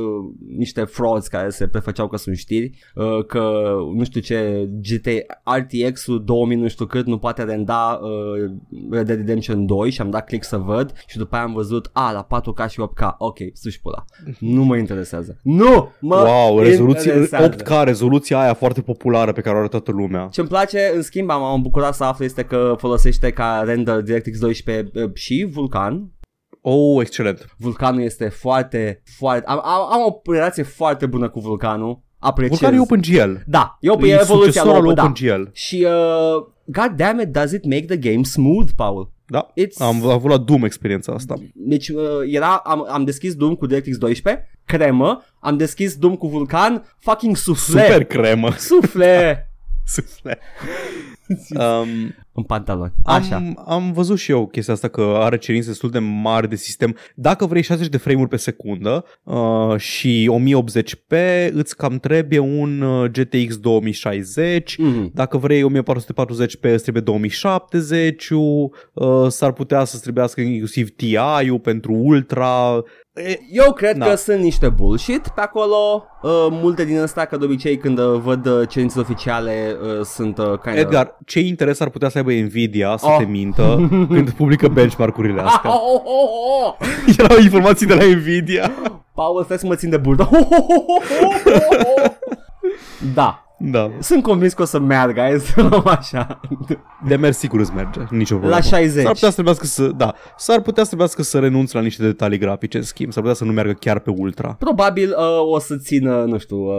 niște frauds care se prefăceau că sunt știri, uh, că nu știu ce GTA RTX-ul 2000 nu știu cât nu poate renda uh, Red Dead Redemption 2 și am dat click să văd și după aia am văzut, a, la 4K și 8K, ok, suși pula. Nu mă interesează. Nu mă Wow, rezoluție, interesează. 8K, rezoluția aia foarte populară pe care o are toată lumea. Ce-mi place, în schimb, am, am bucurat să aflu este că folosește ca render DirectX 12 uh, și Vulkan. Oh, excelent. Vulcanul este foarte, foarte... Am, am, am o relație foarte bună cu Vulcanul. Apreciez. Vulcan e OpenGL. Da, e, o, E e evoluția succesorul lui lui da. OpenGL. Și, uh, god damn it, does it make the game smooth, Paul? Da, It's- am avut la Doom experiența asta. Deci uh, era, am, am deschis Doom cu DirectX 12, cremă, am deschis Doom cu Vulcan, fucking sufle. Super cremă. Sufle! Sufle. um, În pantaloni. Așa. Am, am văzut și eu chestia asta că are cerințe destul de mari de sistem. Dacă vrei 60 de frame-uri pe secundă uh, și 1080p, îți cam trebuie un uh, GTX 2060. Mhm. Dacă vrei 1440p, îți trebuie 2070 uh, s-ar putea să-ți trebuiască inclusiv TI-ul pentru Ultra. E, Eu cred Da. că sunt niște bullshit pe acolo. Uh, multe din astea, că de obicei când uh, văd uh, cerințele oficiale, uh, sunt uh, kind Edgar, ce interes ar putea să aibă Nvidia să Oh. te mintă când publică benchmark-urile of... astea? Oh, oh, oh, oh. Erau informații de la Nvidia. Paul, stai să mă țin de burdă. da. Da. Sunt convins că o să meargă, hai să luăm așa. De mers sigur îți merge, nicio problemă. La 60. S-ar putea să trebuiască să, da, s-ar putea să trebuiască să renunți la niște detalii grafice, în schimb, s-ar putea să nu meargă chiar pe ultra. Probabil uh, o să țină, nu știu, uh,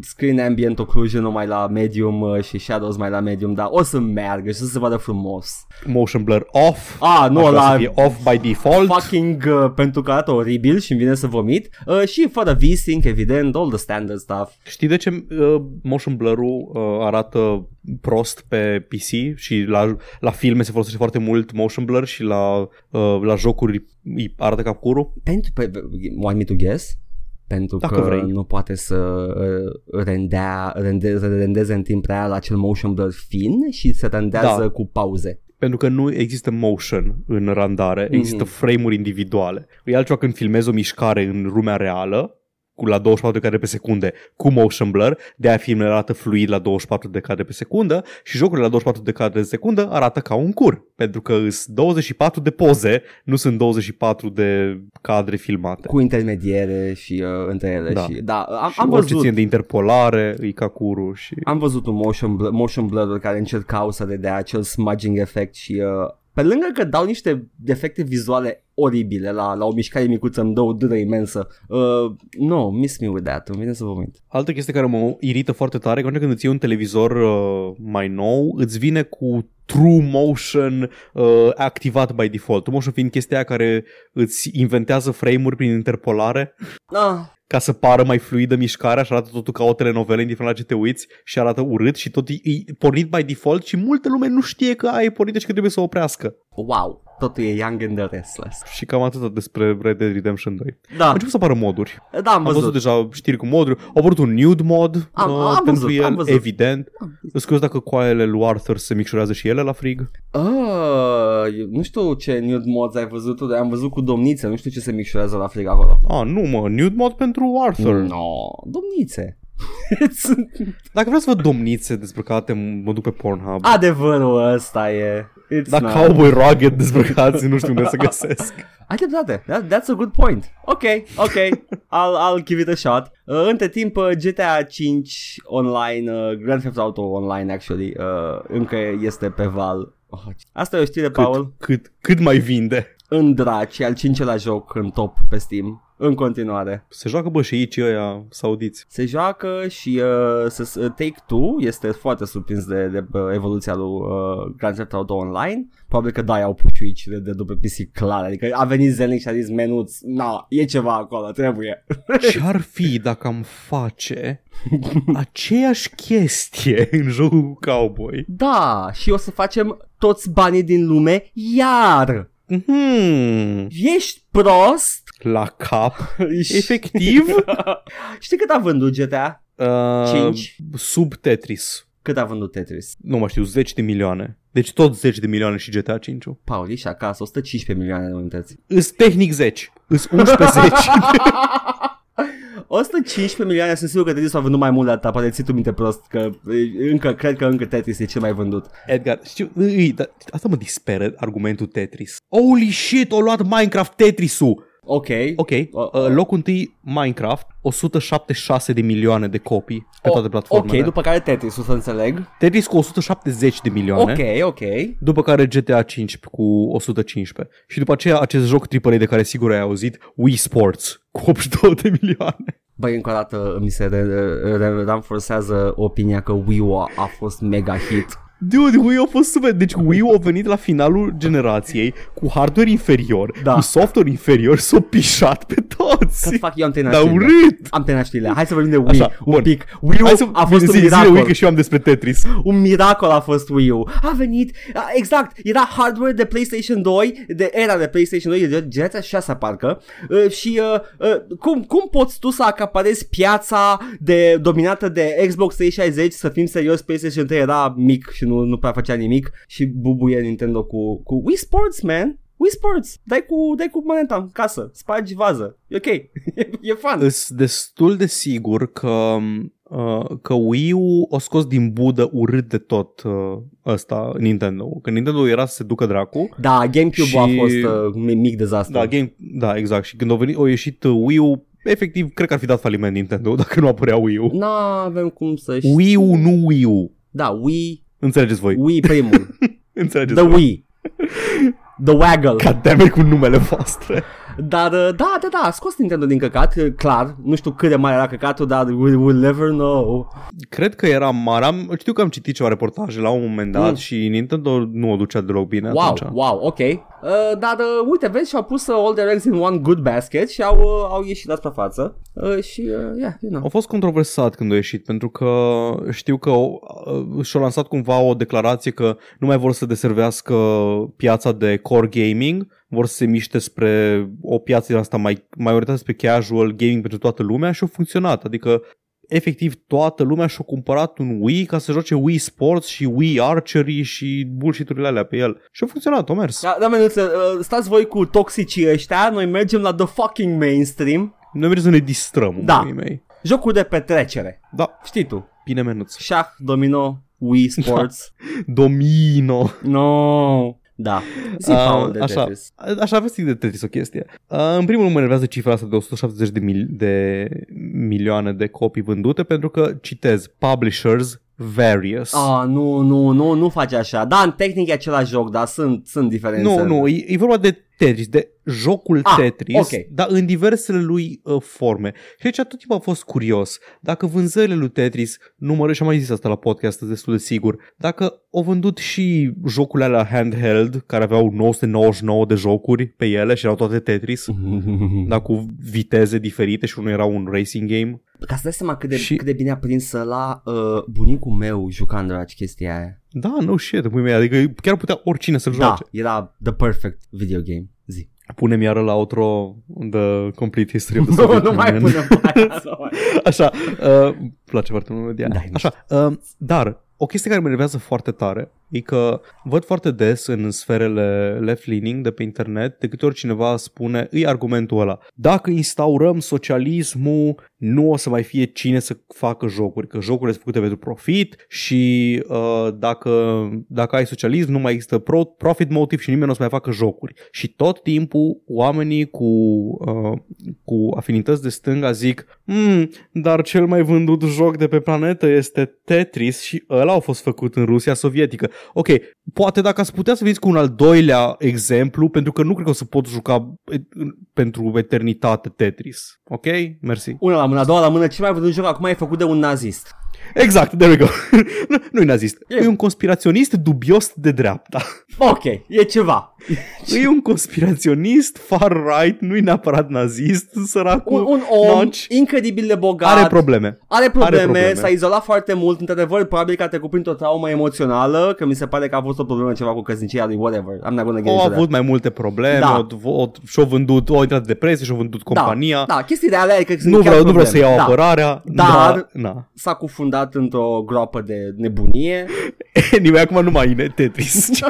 screen ambient occlusion numai la medium uh, și shadows mai la medium, dar o să meargă și să se vadă frumos. Motion blur off. Ah, nu, Aș vrea la să fie off by default. fucking uh, pentru că arată oribil și îmi vine să vomit uh, și fără V-Sync, evident, all the standard stuff. Știi de ce uh, motion blur-ul uh, arată prost pe PC și la, la filme se folosește foarte mult motion blur și la, uh, la jocuri îi arată ca curul? Pentru, pe, want me to guess? Pentru Dacă că vrei. nu poate să uh, rendea, rende, rendeze în timp real acel motion blur fin și se rendează Da. cu pauze. Pentru că nu există motion în randare, există frame-uri individuale. E altceva când filmezi o mișcare în lumea reală, cu la 24 de cadre pe secunde cu motion blur, de aia filmele arată fluid la 24 de cadre pe secundă și jocurile la 24 de cadre pe secundă arată ca un cur, pentru că sunt 24 de poze, nu sunt 24 de cadre filmate. Cu intermediere și uh, între ele. Da. Și, da am, Și am orice văzut ține de interpolare, e ca curul și... Am văzut un motion, blur, motion blur care încercau să dea acel smudging effect și uh, pe lângă că dau niște efecte vizuale oribile la, la o mișcare micuță îmi dă o dâră imensă. Uh, no, miss me with that, îmi vine să vomit. Altă chestie care mă irită foarte tare, că atunci când îți iei un televizor uh, mai nou, îți vine cu True Motion uh, activat by default. True Motion fiind chestia aia care îți inventează frame-uri prin interpolare Ah, ca să pară mai fluidă mișcarea și arată totul ca o telenovelă, indiferent la ce te uiți și arată urât și tot e, e pornit by default și multă lume nu știe că aia e pornită și că trebuie să o oprească. Wow, totul e young and the restless. Și cam atât despre Red Dead Redemption 2. Da, Au început să apară moduri. da am Am văzut. văzut deja știri cu moduri. Au apărut un nude mod Am- uh, am pentru văzut, el, am văzut. evident. Îți curios dacă coaiele lui Arthur se micșorează și ele la frig? Uh, eu nu știu ce nude mods ai văzut tu, dar am văzut cu domnițe, nu știu ce se micșorează la frig acolo. Ah, nu mă, nude mod pentru Arthur. No, domnițe. Dacă vreau să văd domnițe dezbrăcate, mă duc pe Pornhub. Adevărul ăsta e. It's Dar not. cowboy rugged dezbrăcați, nu știu unde să găsesc. Ai dreptate. That, that's a good point. Ok, ok. I'll, I'll give it a shot. Uh, între timp, uh, GTA 5 online, uh, Grand Theft Auto online, actually, uh, încă este pe val. Oh, asta e o știre, Cât, Paul. cât, cât mai vinde? În draci, e al cincelea joc în top pe Steam. În continuare. Se joacă bă și aici ăia saudiți. Se joacă și uh, să, uh, Take-Two este foarte surprins de, de uh, evoluția lui uh, Grand Theft Auto Online. Probabil că da, au puciuici de, de după PC clar. Adică a venit Zelnic și a zis menuț, na, e ceva acolo, trebuie. Ce-ar fi dacă am face aceeași chestie în jocul cu cowboy? Da, și o să facem toți banii din lume iar. Hmm, Ești prost? la cap. Ești- Efectiv? Știi cât a vândut GTA? Uh, Cinci. Sub Tetris. Cât a vândut Tetris? Nu mai știu, 10 de milioane. Deci tot 10 de milioane și GTA 5 Paul, ești acasă, 115 milioane de unități. Îs tehnic 10. Îs 11 10. 115 milioane, sunt sigur că Tetris a vândut mai mult de atâta, poate ții tu minte prost, că e, încă, cred că încă Tetris e cel mai vândut. Edgar, știu, îi, da, asta mă disperă argumentul Tetris. Holy shit, o luat Minecraft Tetris-ul. Ok. Ok, Uh, uh, locul întâi Minecraft, 176 de milioane de copii pe toate platformele. Ok, după care Tetris, să înțeleg. Tetris cu 170 de milioane. Ok, ok. După care GTA 5 cu 115. Și după aceea acest joc AAA de care sigur ai auzit, Wii Sports, cu 82 de milioane. Băi, încă o dată mi se re- re- re- ranforsează opinia că Wii U a, a fost mega hit. Dude, Wii a fost super. Deci Wii a venit la finalul generației cu hardware inferior, Da. cu software inferior, s-a pișat pe toți. Să fac eu am terminat Dar știrile. urât! Am terminat știrile. Hai să vorbim de Wii Așa, un bun. pic. Wii U Hai să a fost zi, un zi, zile miracol. Wii că și eu am despre Tetris. Un miracol a fost Wii U. A venit, a, exact, era hardware de PlayStation 2, de era de PlayStation 2, de generația 6 parcă, uh, și uh, uh, cum, cum poți tu să acaparezi piața de, dominată de Xbox 360, să fim serios, PlayStation 3 era mic și nu, nu prea făcea nimic și bubuie Nintendo cu, cu Wii Sports, man. Wii Sports, dai cu, dai cu moneta în casă, spargi vază, e ok, e, e fun. Îs destul de sigur că uh, că Wii U o scos din budă urât de tot uh, ăsta Nintendo. Că Nintendo era să se ducă dracu. Da, GameCube a Și- fost uh, mi- mic dezastru. Da, game, da, exact. Și când a venit, a ieșit uh, Wii U, efectiv, cred că ar fi dat faliment Nintendo dacă nu apărea Wii U. Nu avem cum să știm. Wii U, nu Wii U. Da, Wii, Înțelegeți voi. Wii primul. Înțelegeți The voi. Wii. The Waggle. Goddammit cu numele voastre. Dar, uh, da, da, da, a scos Nintendo din căcat, uh, clar. Nu știu cât de mare era căcatul, dar we will never know. Cred că era mare. Am, știu că am citit ceva reportaje la un moment dat Mm. și Nintendo nu o ducea deloc bine Wow, atunci. wow, ok. Uh, dar, uh, uite, vezi, și-au pus uh, all their eggs in one good basket și au, uh, au ieșit la suprafață. Uh, și, uh, yeah, you know. A fost controversat când a ieșit pentru că știu că uh, și-a lansat cumva o declarație că nu mai vor să deservească piața de core gaming, vor să se miște spre o piață din asta mai, mai orientată spre casual gaming pentru toată lumea și a funcționat. Adică efectiv toată lumea și-a cumpărat un Wii ca să joace Wii Sports și Wii Archery și bullshit-urile alea pe el. Și a funcționat, a mers. Da, da, menuță, uh, stați voi cu toxicii ăștia, noi mergem la the fucking mainstream. Noi mergem să ne distrăm, Da. unii mei. Jocuri de petrecere. Da, Știi tu. bine menuț. Șah, domino, Wii Sports. Domino. No. Da. Zi, Ah, Paul, de așa, Tetris. așa vă zic de Tetris o chestie. Uh, în primul rând mă enervează cifra asta de 170 de, mil- de milioane de copii vândute pentru că, citez, publishers various. Ah, nu, nu, nu, nu face așa. Da, în tehnic e același joc, dar sunt, sunt diferențe. nu, nu, e, e vorba de Tetris, de jocul Ah, Tetris, ok. dar în diversele lui uh, forme. Și aici tot timpul a fost curios dacă vânzările lui Tetris, numără, și am mai zis asta la podcast, destul de sigur, dacă au vândut și jocurile alea handheld, care aveau 999 de jocuri pe ele și erau toate Tetris, dar cu viteze diferite și unul era un racing game. Ca să dai seama cât de, Și- cât de bine a prins la uh, bunicul meu juca în dragi chestia aia. Da, no shit, pui mei, adică chiar putea oricine să-l Da, joace. era the perfect video game. Zi. Punem iară la outro The Complete History of the Nu, Soviet nu mai Union. punem pe aia, nu mai- Așa, uh, îmi place foarte mult melodia. Da, Așa, uh, dar o chestie care mă enervează foarte tare e că văd foarte des în sferele left-leaning de pe internet de câte ori cineva spune, îi argumentul ăla. Dacă instaurăm socialismul, nu o să mai fie cine să facă jocuri, că jocurile sunt făcute pentru profit și uh, dacă, dacă ai socialism nu mai există pro, profit motive și nimeni nu o să mai facă jocuri. Și tot timpul oamenii cu, uh, cu afinități de stânga zic mm, dar cel mai vândut joc de pe planetă este Tetris și ăla a fost făcut în Rusia sovietică. Ok, poate dacă ați putea să veniți cu un al doilea exemplu, pentru că nu cred că o să pot juca pentru eternitate Tetris. Ok? Mersi. Una la mână, a doua la mână, ce mai văzut joc acum e făcut de un nazist. Exact, there we go. nu, nu e nazist. E. e un conspiraționist dubios de dreapta. Ok, e ceva. e un conspiraționist far-right, nu e neapărat nazist, săracul. Un, un om notch. incredibil de bogat. Are probleme. Are probleme, are probleme, s-a izolat foarte mult, într-adevăr, probabil că a trecut printr-o traumă emoțională, că mi se pare că a fost o problemă ceva cu căsnicia lui, whatever. I'm not gonna get Au avut mai multe probleme, da. o, o, și-au vândut, o intrat de depresie și-au vândut da, compania. Da, da chestiile alea că nu vreau, nu vreau să iau da. apărarea. Dar da, s-a cufundat într-o groapă de nebunie. Anyway, acum nu mai e Tetris.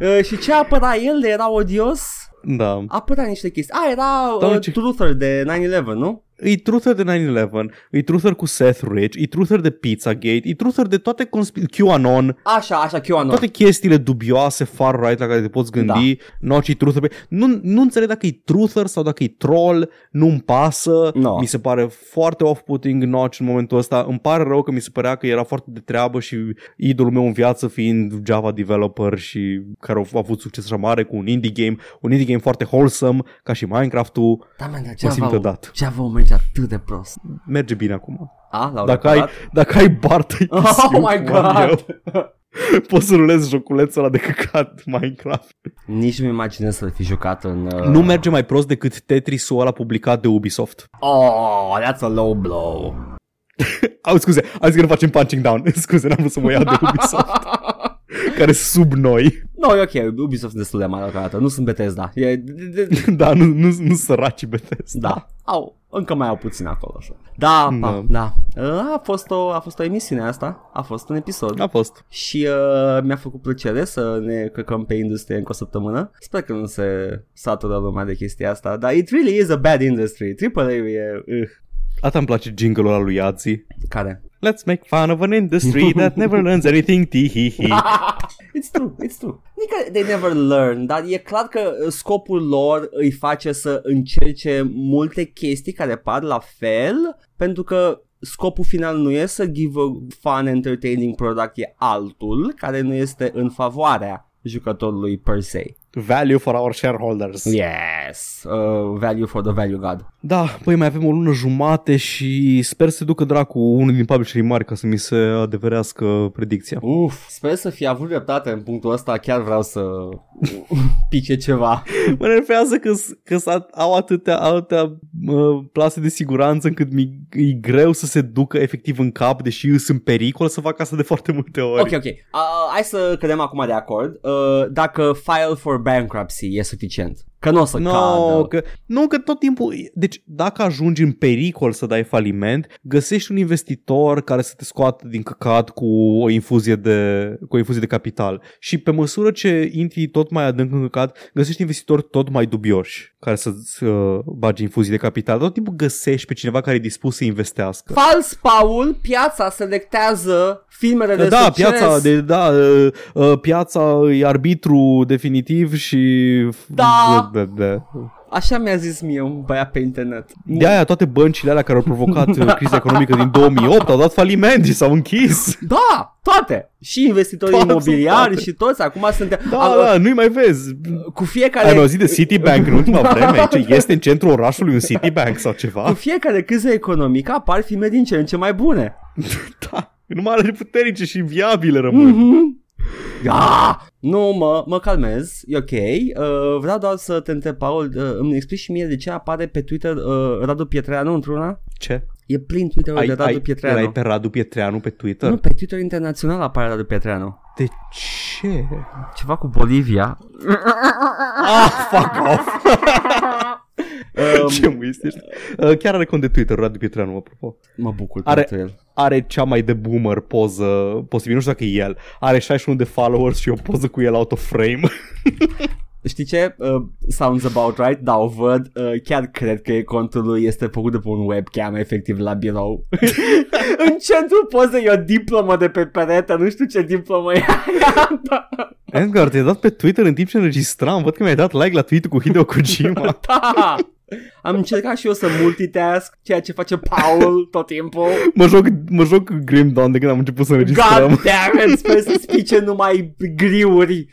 uh, și ce apăra el era odios? Da. Apăra niște chestii. A, era uh, Truther de 9-11, nu? E truther de 9-11, e truther cu Seth Rich, e truther de Pizzagate, e truther de toate conspir- QAnon. Așa, așa, QAnon. Toate chestiile dubioase, far-right la care te poți gândi. Da. No, e truther. Nu, nu înțeleg dacă e truther sau dacă e troll, nu-mi pasă. No. Mi se pare foarte off-putting Notch în momentul ăsta. Îmi pare rău că mi se părea că era foarte de treabă și idolul meu în viață fiind Java developer și care a avut succes așa mare cu un indie game, un indie game foarte wholesome, ca și Minecraft-ul. Da, man, Java, dat. Java merge atât de prost. Merge bine acum. A, l-au dacă ai, dacă ai Bart Oh my god! Poți să rulezi joculețul ăla de căcat Minecraft. Nici nu-mi imaginez să fi jucat în... Uh... Nu merge mai prost decât Tetris-ul ăla publicat de Ubisoft. Oh, that's a low blow. Au, scuze, am zis că nu facem punching down. Scuze, n-am vrut să mă iau de Ubisoft. Care sub noi. No, e ok, Ubisoft sunt destul de mare deocamdată, nu sunt Bethesda. E, de, de... da, nu, nu, nu săraci Bethesda. Da, au, încă mai au puțin acolo. Așa. Da, da. da. A fost, o, a fost o emisiune asta, a fost un episod. A fost. Și uh, mi-a făcut plăcere să ne căcăm pe industrie încă o săptămână. Sper că nu se satură lumea de chestia asta, dar it really is a bad industry. AAA e... Uh. Ata îmi place jingle-ul ăla lui Yazi. Care? Let's make fun of an industry that never learns anything. Tihihi. it's true, it's true. Nică they never learn, dar e clar că uh, scopul lor îi face să încerce multe chestii care par la fel, pentru că scopul final nu e să give a fun, entertaining product, e altul, care nu este în favoarea jucătorului per se. Value for our shareholders. Yes, uh, value for the value god. Da, păi mai avem o lună jumate și sper să ducă dracu unul din publisherii mari ca să mi se adeverească predicția. Uf, sper să fie avut dreptate în punctul ăsta, chiar vreau să pice ceva. Mă nervează că, că au atâtea, atâtea uh, plase de siguranță încât mi e greu să se ducă efectiv în cap, deși eu sunt pericol să fac asta de foarte multe ori. Ok, ok. Uh, hai să cădem acum de acord. Uh, dacă file for bankruptcy e suficient. Că nu o să no, cadă. Că, nu, că tot timpul... Deci, dacă ajungi în pericol să dai faliment, găsești un investitor care să te scoată din căcat cu o infuzie de, cu o infuzie de capital. Și pe măsură ce intri tot mai adânc în căcat, găsești investitori tot mai dubioși care să-ți uh, bagi infuzii de capital. Tot timpul găsești pe cineva care e dispus să investească. Fals, Paul, piața selectează filmele de da, succes. Piața, de, da, uh, uh, piața e arbitru definitiv și... Da! De, de, de. Așa mi-a zis mie un băiat pe internet. De aia toate băncile alea care au provocat uh, criza economică din 2008 au dat faliment și s-au închis. Da, toate. Și investitorii toate imobiliari și toți. Acum suntem... Da, a, da, nu-i mai vezi. Cu fiecare... Ai auzit de Citibank în ultima vreme? Ce este în centrul orașului un Citibank sau ceva? Cu fiecare criză economică apar filme din ce în ce mai bune. da. Numai ale puternice și viabile rămân. Mm-hmm. Ah! Nu, mă, mă calmez, e ok. Uh, vreau doar să te întreb, Paul, uh, îmi explici și mie de ce apare pe Twitter uh, Radu Pietreanu într-una? Ce? E plin Twitter de Radu ai, Pietreanu. Ai pe Radu Pietreanu pe Twitter? Nu, pe Twitter internațional apare Radu Pietreanu. De ce? Ceva cu Bolivia. ah, fuck off! um, Ce muist ești? Uh, chiar are cont de Twitter, Radu Pietreanu, apropo. Mă bucur are, pentru el. Are cea mai de boomer poză posibil, nu știu dacă e el. Are 61 de followers și o poză cu el out of frame. știi ce? Uh, sounds about right, da, o văd. Uh, chiar cred că e contul lui este făcut de pe un webcam efectiv la birou. în centru pozei e o diplomă de pe perete, nu știu ce diplomă e. Edgar, te-ai dat pe Twitter în timp ce înregistram. Văd că mi-ai dat like la tweet cu Hideo Kojima. da! Am încercat și eu să multitask, ceea ce face Paul tot timpul. mă, joc, mă joc Grim Dawn de când am început să înregistrăm. God damn it, sper să spice numai griuri.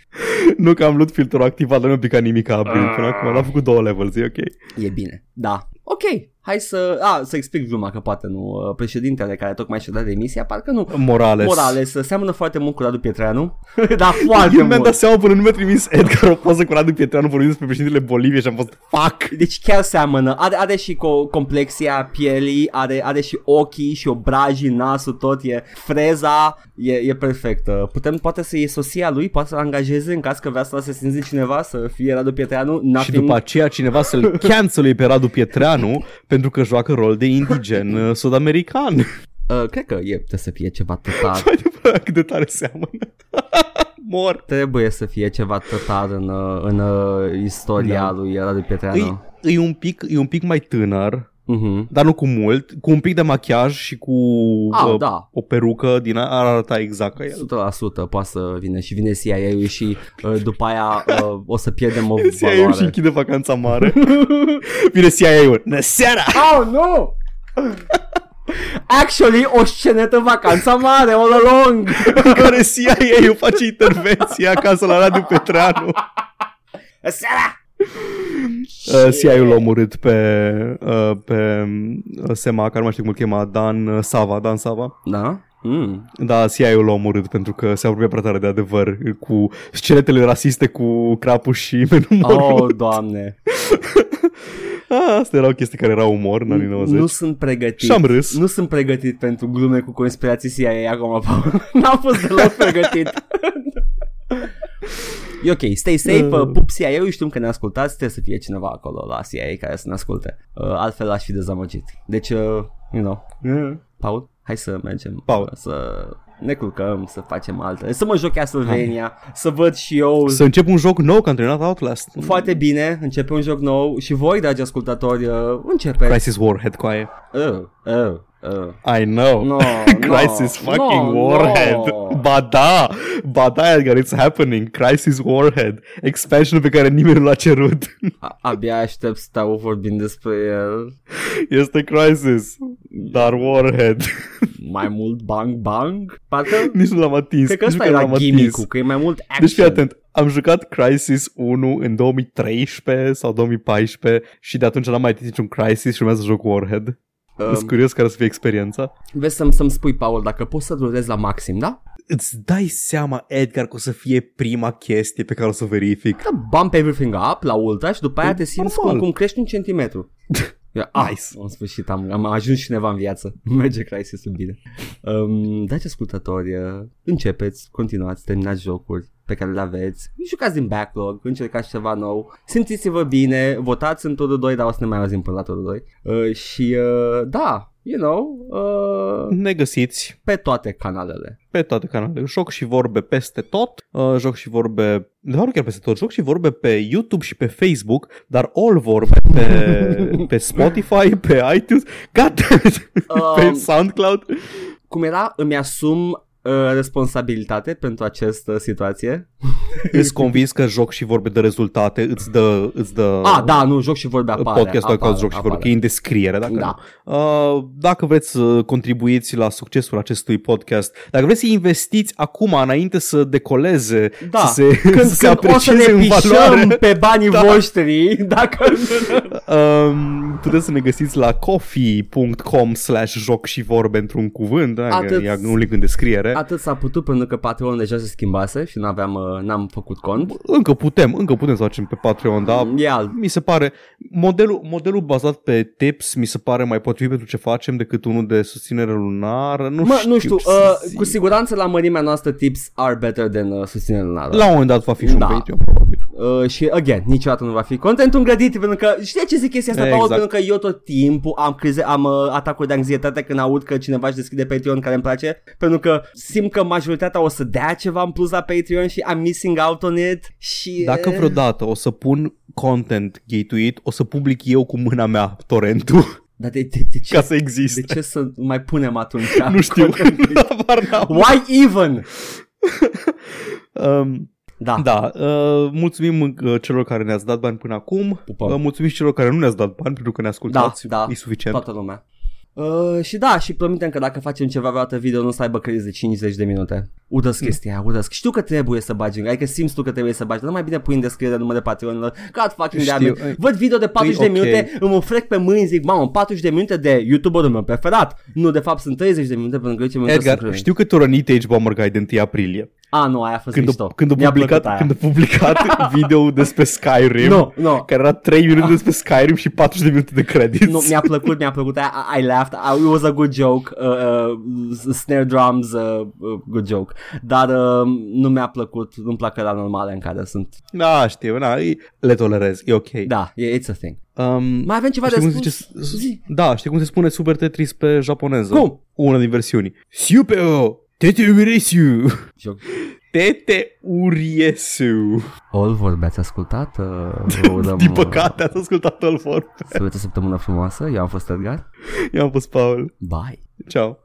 nu că am luat filtrul activat, dar nu a picat nimic abil până acum. L-am făcut două levels, e ok. E bine, da. Ok, hai să... A, să explic gluma, că poate nu. Uh, Președintele care tocmai și-a dat demisia, parcă nu. Morales. Morales, seamănă foarte mult cu Radu Pietreanu. da, foarte Eu mi-am dat mult. seama până nu mi-a trimis Edgar o poză cu Radu Pietreanu vorbind despre președintele Boliviei și am fost fuck. Deci chiar seamănă, are, are și co- complexia pielii, are, are și ochii și obrajii, nasul, tot e freza, e, e perfectă. Putem, poate să iei soția lui, poate să-l angajeze în caz că vrea să asesineze cineva, să fie Radu Pietreanu, Și nothing. după aceea cineva să-l cancel pe Radu Pietreanu pentru că joacă rol de indigen uh, sud-american. Uh, cred că e, trebuie să fie ceva tătar. Mai departe, cât de tare seamănă. Mor. Trebuie să fie ceva tătar în, uh, în uh, istoria Da. lui Radu Pietreanu. E, e, un pic, e un pic mai tânăr, Uh-huh. dar nu cu mult, cu un pic de machiaj și cu Ah, uh, da. o perucă din aia, ar arăta exact ca el. 100% poate să vină și vine CIA-ul și uh, după aia uh, o să pierdem o CIA-ul și valoare. închide vacanța mare. Vine CIA-ul. Bună seara! Oh, nu! Actually, o scenetă vacanța mare, all along. în care CIA-ul face intervenție acasă la Radu Petreanu. Seara! Uh, CIA-ul l-a omorât pe, uh, pe uh, Sema, care nu mai știu cum îl chema, Dan uh, Sava, Dan Sava. Da? Mm. Da, CIA-ul l-a omorât pentru că se apropia prea tare de adevăr cu scenetele rasiste cu crapul și menumorul. Oh, doamne. Ah, asta era o chestie care era umor în anii 90. Nu sunt pregătit. Și am râs. Nu sunt pregătit pentru glume cu conspirații CIA acum, Paul. N-am fost deloc pregătit. E ok, stay safe, Uh. uh. pup CIA-ul, știm că ne ascultați, trebuie să fie cineva acolo la CIA care să ne asculte. Uh, altfel aș fi dezamăgit. Deci, uh, you know, Mm. Paul, hai să mergem. Paul. Uh, Să ne culcăm, să facem altele. Să mă joc Castlevania, să văd și eu Să încep un joc nou, că am terminat Outlast. foarte bine, începe un joc nou și voi, dragi ascultatori, uh, începeți. Crisis Warhead, coaie. Uh, uh, uh. I know. No, Crisis no, fucking no, Warhead. no. Ba da, ba da, Edgar, it's happening. Crisis Warhead. Expansion pe care nimeni nu l-a cerut. A- abia aștept să stau vorbind despre el. este Crisis, dar Warhead. Mai mult bang bang? Parcă... Nici nu l-am atins. Cred că nici ăsta măcar era n-am atins. gimmick-ul, că e mai mult action. Deci fii atent, am jucat Crisis 1 în 2013 sau 2014 și de atunci n-am mai atins niciun Crisis și urmează să joc Warhead. Um, Sunt curios care să fie experiența. Vezi să-mi, să-mi spui, Paul, dacă poți să rulezi la maxim, da? Îți dai seama, Edgar, că o să fie prima chestie pe care o să o verific. Da, bump everything up la ultra și după aia te simți normal. cum, cum crești un centimetru. Yeah, ah, Nice. În sfârșit am, am ajuns cineva în viață. Merge Crisis-ul bine. Um, dați ascultători, uh, începeți, continuați, terminați jocuri pe care le aveți, jucați din backlog, încercați ceva nou, simțiți-vă bine, votați în turul 2, dar o să ne mai auzim până la turul 2. Uh, și uh, da, you know, uh, Ne găsiți pe toate canalele. pe toate canalele. Joc și vorbe peste tot. Uh, joc și vorbe, de fapt nu chiar peste tot, joc și vorbe pe YouTube și pe Facebook, dar all vorbe pe, pe Spotify, pe iTunes, God damn it, pe Um, SoundCloud. Cum era, îmi asum uh, responsabilitate pentru această situație. Îți convins că joc și vorbe de rezultate, îți dă, îți dă Ah, da, nu, joc și vorbe apare. podcastul apare, ca joc și vorbe, că e în descriere. Dacă, Da. nu. Uh, dacă vreți să contribuiți la succesul acestui podcast, dacă vreți să investiți acum înainte să decoleze, Da, să se, când, să se când o să aprecieze ne în valoare, pișăm pe banii Da. voștri, dacă... Um, puteți să ne găsiți la coffee.com slash joc și vorbe într-un cuvânt, da? Atât. e un link în descriere. Atât s-a putut pentru că Patreon deja se schimbase și n-aveam, uh, n-am făcut cont. Încă putem, încă putem să facem pe Patreon, dar E alt. mi se pare, modelul, modelul bazat pe tips mi se pare mai potrivit pentru ce facem decât unul de susținere lunară. Nu Mă, știu, nu știu, ce uh, să zic. cu siguranță la mărimea noastră tips are better than uh, susținere lunară. La un moment dat va fi și Da. un Patreon, probabil. Uh, și, again, niciodată nu va fi contentul îngrădit pentru că, știi ce zic chestia asta, Exact. Paul? Pentru că eu tot timpul am crize, am uh, atacuri de anxietate când aud că cineva își deschide Patreon care îmi place, pentru că simt că majoritatea o să dea ceva în plus la Patreon și I'm missing out on it și... Dacă uh, vreodată o să pun content gatuit, o să public eu cu mâna mea torrentul Dar de, de, de, ce, ca să existe. de ce să mai punem atunci? Nu știu. content? Habar n-am. Why even? um, Da. da, uh, mulțumim uh, celor care ne-ați dat bani până acum. Pupăm. Uh, mulțumim și celor care nu ne-ați dat bani pentru că ne ascultați. Da, da. E suficient. Toată lumea. Uh, și da, și promitem că dacă facem ceva vreodată video nu o să aibă credit de 50 de minute. Urăsc Hmm. chestia aia, urăsc. Știu că trebuie să bagi, adică simți tu că trebuie să bagi, dar mai bine pui în descriere numele Patreonilor. God fucking Știu. damn it. Văd video de 40 E de ok. minute, îmi frec pe mâini, zic, mamă, 40 de minute de YouTuberul meu preferat. Nu, de fapt sunt 30 de minute pentru că 10 minute sunt Edgar, credit. știu că tu rănit Age Bomber Guide în 1 aprilie. A, nu, aia a fost Când, mișto. a, când, a Mi-a publicat, plăcut aia. când a publicat video despre Skyrim, Nu, nu. care era 3 minute despre Skyrim și 40 de minute de credits. Nu, mi-a plăcut, mi-a plăcut aia, I, I laughed, I, it was a good joke, uh, uh, snare drums, uh, uh, good joke, dar uh, nu mi-a plăcut, nu-mi plac la normale în care sunt, Da, știu, na, e- le tolerez, e ok. da, yeah, it's a thing. Um, Mai avem ceva știi de cum se spus? zice, Zi. da, știi cum se spune Super Tetris pe japoneză? Cum? Una din versiuni. Super Tete Uriesu. Joc. Tete Uriesu. Olvor, mi-ați ascultat? Uh, vă urăm, Din uh, păcate, ați ascultat Olfor. Să aveți o săptămână frumoasă, eu am fost Edgar, Eu am fost Paul. bye! Ciao.